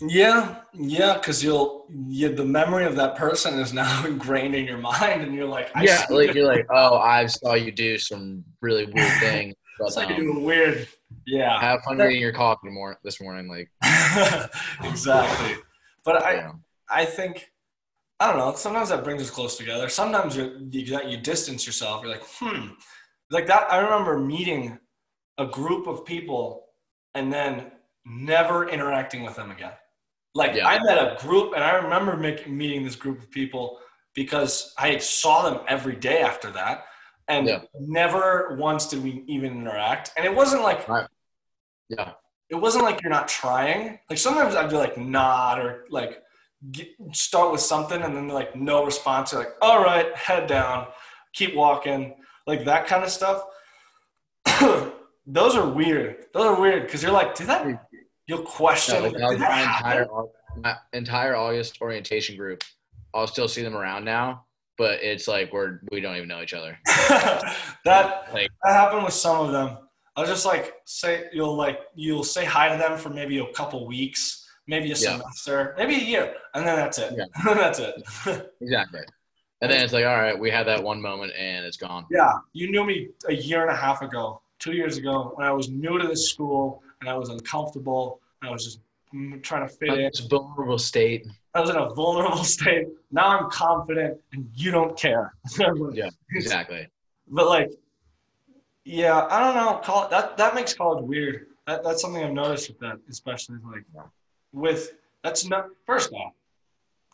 yeah yeah because you'll you, the memory of that person is now ingrained in your mind and you're like I yeah, like you're like, "Oh, I saw you do some really weird thing." But, it's like um, doing weird yeah have fun reading your coffee more this morning. Like, exactly but i know. I think I don't know. Sometimes that brings us close together. Sometimes you you, you distance yourself. You're like, hmm, like that. I remember meeting a group of people and then never interacting with them again. Like Yeah. I met a group, and I remember making, meeting this group of people because I saw them every day after that, and Yeah. never once did we even interact. And it wasn't like Right. Yeah. it wasn't like you're not trying. Like sometimes I'd be like nod or like get, start with something, and then like no response. You're like, all right, head down, keep walking, like that kind of stuff. Those are weird. Those are weird because you're like, did that? You'll question. No, like, my entire my entire August orientation group. I'll still see them around now, but it's like we're we don't even know each other. that Like- that happened with some of them. I was just like say you'll like you'll say hi to them for maybe a couple weeks, maybe a Yeah. semester, maybe a year, and then that's it. Yeah. that's it. Exactly. And then it's like, all right, we had that one moment and it's gone. yeah, you knew me a year and a half ago, two years ago, when I was new to this school and I was uncomfortable. And I was just trying to fit in. It's a vulnerable state. I was in a vulnerable state. Now I'm confident, and you don't care. Yeah. Exactly. But like, yeah, I don't know. College, that that makes college weird. That, that's something I've noticed with that, especially like with that's not first off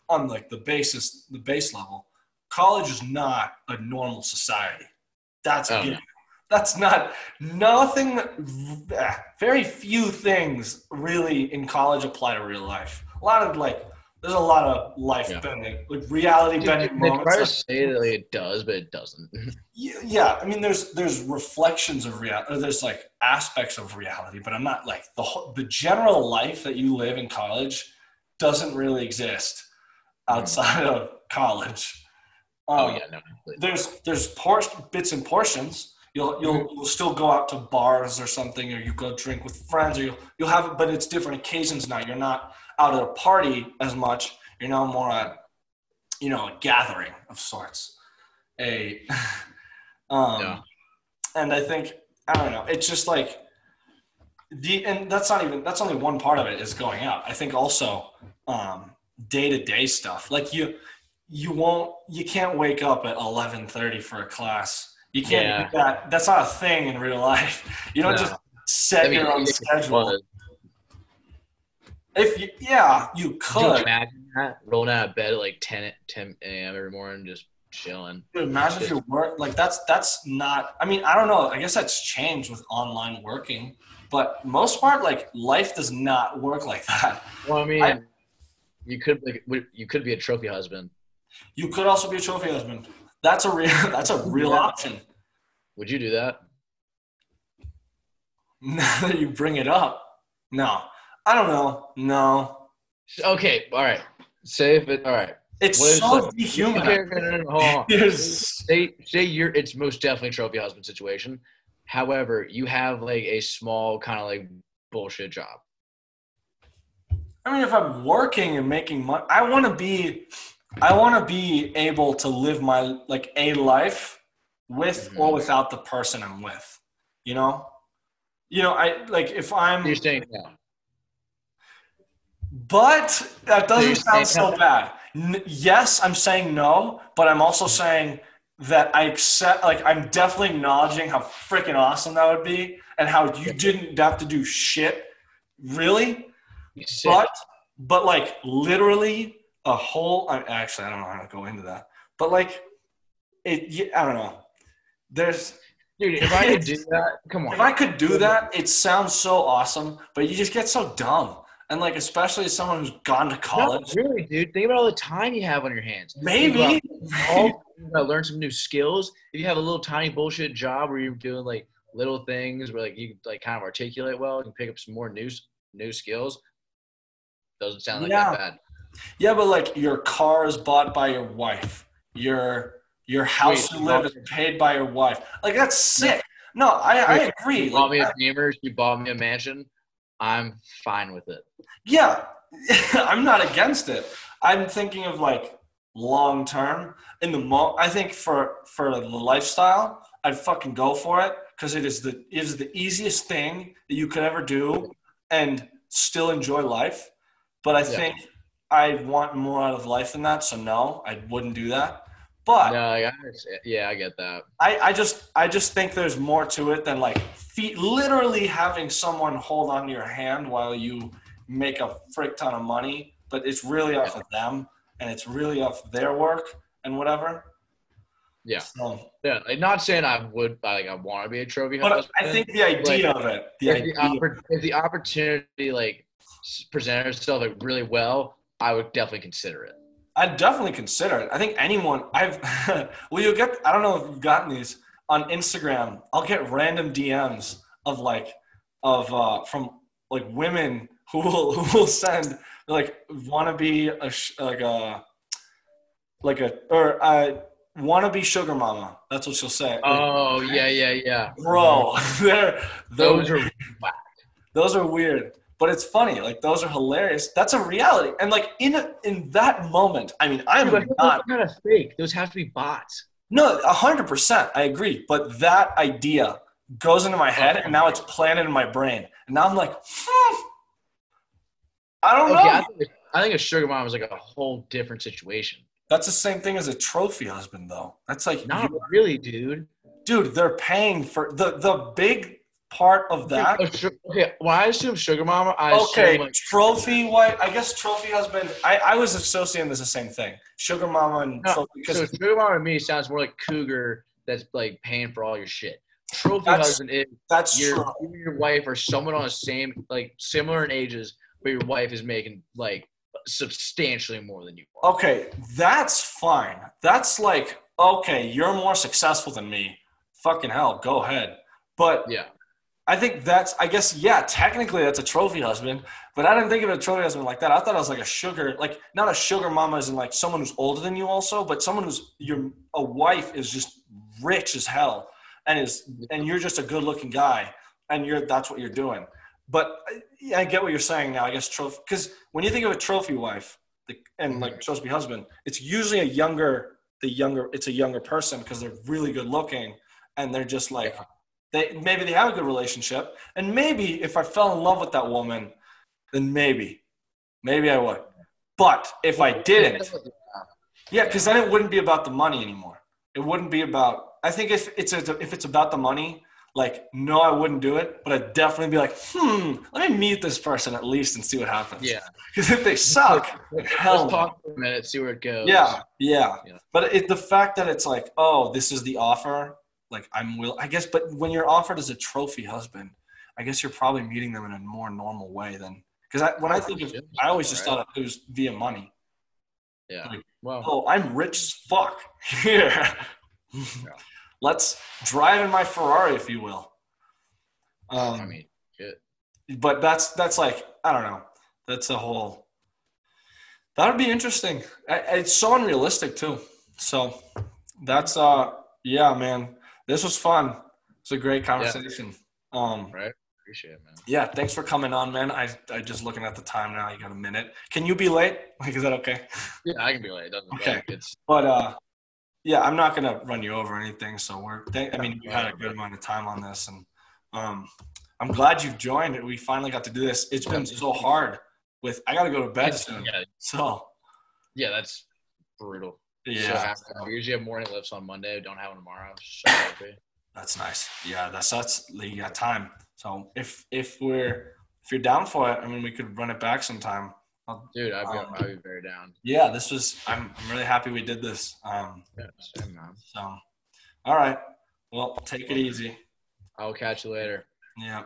on like the basis the base level. College is not a normal society. That's a Oh, given. That's not nothing. ah, Very few things really in college apply to real life. A lot of like, there's a lot of life Yeah. bending, like reality bending They moments. try to like- say that like, it does, but it doesn't. yeah, yeah, I mean, there's there's reflections of reality. There's like aspects of reality, but I'm not like the whole, the general life that you live in college doesn't really exist outside of college. Oh Um, yeah, no. There's there's por- bits and portions. You'll you'll you'll still go out to bars or something, or you go drink with friends, or you'll you'll have, but it's different occasions now. You're not out at a party as much. You're now more at, you know, a gathering of sorts. A, um, Yeah. and I think I don't know. It's just like the and that's not even that's only one part of it is going out. I think also um day to day stuff. Like you you won't you can't wake up at eleven thirty for a class. You can't Yeah. do that. That's not a thing in real life. You don't No. just set I mean, your own schedule. If you yeah, you Could you imagine that rolling out of bed at like 10, 10 a.m. every morning, just chilling? Dude, imagine if you work like that's that's not. I mean, I don't know. I guess that's changed with online working, but most part, like life does not work like that. Well, I mean, I- you could like you could be a trophy husband. You could also be a trophy husband. That's a real. That's a real option. Would you do that? Now that you bring it up, no, I don't know. No, Okay, all right. Say if it all right. it's What so like- dehumanizing. no, no, no, hold on. Yes. Say say you're it's most definitely trophy husband situation. However, you have like a small kind of like bullshit job. I mean, if I'm working and making money, I want to be, I want to be able to live my like a life with Mhm. or without the person I'm with. You know, you know, I like if I'm, You're saying no. but that doesn't sound so bad. N- yes, I'm saying no, but I'm also saying that I accept. Like, I'm definitely acknowledging how freaking awesome that would be, and how you didn't have to do shit. Really, but but like literally a whole I, actually i don't know how to go into that but like it i don't know there's Dude, if I could do that, come on. if i could do that it sounds so awesome but you just get so dumb and like especially as someone who's gone to college. No, really, dude. Think about all the time you have on your hands. maybe You all learn some new skills. If you have a little tiny bullshit job where you're doing like little things where like you like kind of articulate well, you can pick up some more new new skills. Doesn't sound like Yeah. that bad. Yeah but like your car is bought by your wife your your house Wait, you live is paid by your wife like that's sick no i i agree You bought Like, me a Beamer. You bought me a mansion. I'm fine with it. Yeah, I'm not against it. I'm thinking of like long term. In the mo, I think for for the lifestyle, I'd fucking go for it because it is the it is the easiest thing that you could ever do and still enjoy life. But I Yeah. think I want more out of life than that. So no, I wouldn't do that. But No, I yeah, I get that. I, I just I just think there's more to it than like feet literally having someone hold on to your hand while you make a frick ton of money, but it's really off of them and it's really off their work and whatever. Yeah. So, Yeah, like not saying I would like I want to be a trophy but husband. I think the idea of it, the if idea, the, if the opportunity like presented itself like really well, I would definitely consider it. I'd definitely consider it. I think anyone I've well you'll get I don't know if you've gotten these on Instagram. I'll get random DMs of like of uh from like women who will who will send like want to be a like a like a or uh want to be sugar mama. That's what she'll say. Like, Oh yeah, yeah, yeah. bro, they're Those they're- are those are weird but it's funny like those are hilarious that's a reality and like in in that moment i mean i'm But not kind of fake. Those have to be bots. No, a hundred percent. I agree. But that idea goes into my head, and now it's planted in my brain, and now I'm like, hmm, I don't Okay, know. I think, I think a sugar mom is like a whole different situation. That's the same thing as a trophy husband, though. That's like, Not really, dude. dude, they're paying for the the big part of that. Okay, when I assume sugar mama, I Okay, assume like trophy wife. I guess trophy husband. I, I was associating this the same thing. Sugar mama and No, trophy. So sugar mama to me sounds more like cougar that's like paying for all your shit. Trophy That's husband is that's your true. your wife or someone on the same like similar in ages, but your wife is making like substantially more than you are. Okay, that's fine. That's like, okay, you're more successful than me. Fucking hell, go ahead. But Yeah. I think that's, I guess, yeah, technically that's a trophy husband, but I didn't think of a trophy husband like that. I thought it was like a sugar, like not a sugar mama as in like someone who's older than you also, but someone who's, your a wife is just rich as hell and is, and you're just a good looking guy and you're, that's what you're doing. But yeah, I get what you're saying now. I guess trophy, because when you think of a trophy wife the, and like mm-hmm. trophy husband, it's usually a younger, the younger, it's a younger person because they're really good looking and they're just like, they maybe they have a good relationship, and maybe if I fell in love with that woman, then maybe, maybe I would. But if I didn't, yeah, because then it wouldn't be about the money anymore. It wouldn't be about. I think if it's a, if it's about the money, like no, I wouldn't do it. But I'd definitely be like, hmm, let me meet this person at least and see what happens. Yeah. Because if they suck, hell Let's talk for a minute, see where it goes. Yeah, yeah. Yeah. But it, the fact that it's like, oh, this is the offer. Like I'm will. I guess. But when you're offered as a trophy husband, I guess you're probably meeting them in a more normal way than because I, when I think of, I always just thought it was via money. Yeah. Like, Well, Oh, I'm rich as fuck. Here, let's drive in my Ferrari, if you will. Um, I mean, shit. but that's that's like I don't know. That's a whole. That would be interesting. It's so unrealistic too. So that's uh yeah, man. This was fun. It's a great conversation. Um Right. Appreciate it, man. yeah, thanks for coming on, man. I I just looking at the time now. You got a minute. Can you be late? Like, is that okay? Yeah, I can be late. It doesn't Okay. it's But uh, yeah, I'm not gonna run you over anything. So we're. Th- I mean, we had a good amount of time on this, and um, I'm glad you've joined. We finally got to do this. It's been so hard. With I got to go to bed soon. yeah, So yeah, that's brutal. So yeah, we usually have morning lifts on Monday. Don't have them tomorrow. So that's nice. Yeah, that's that's you got time. So if if we're if you're down for it, I mean, we could run it back sometime. I'll, Dude, I'd be, Um, I'd be very down. yeah, this was. I'm I'm really happy we did this. Um, Yeah, same, man. so all right. Well, take it easy. I'll catch you later. Yeah.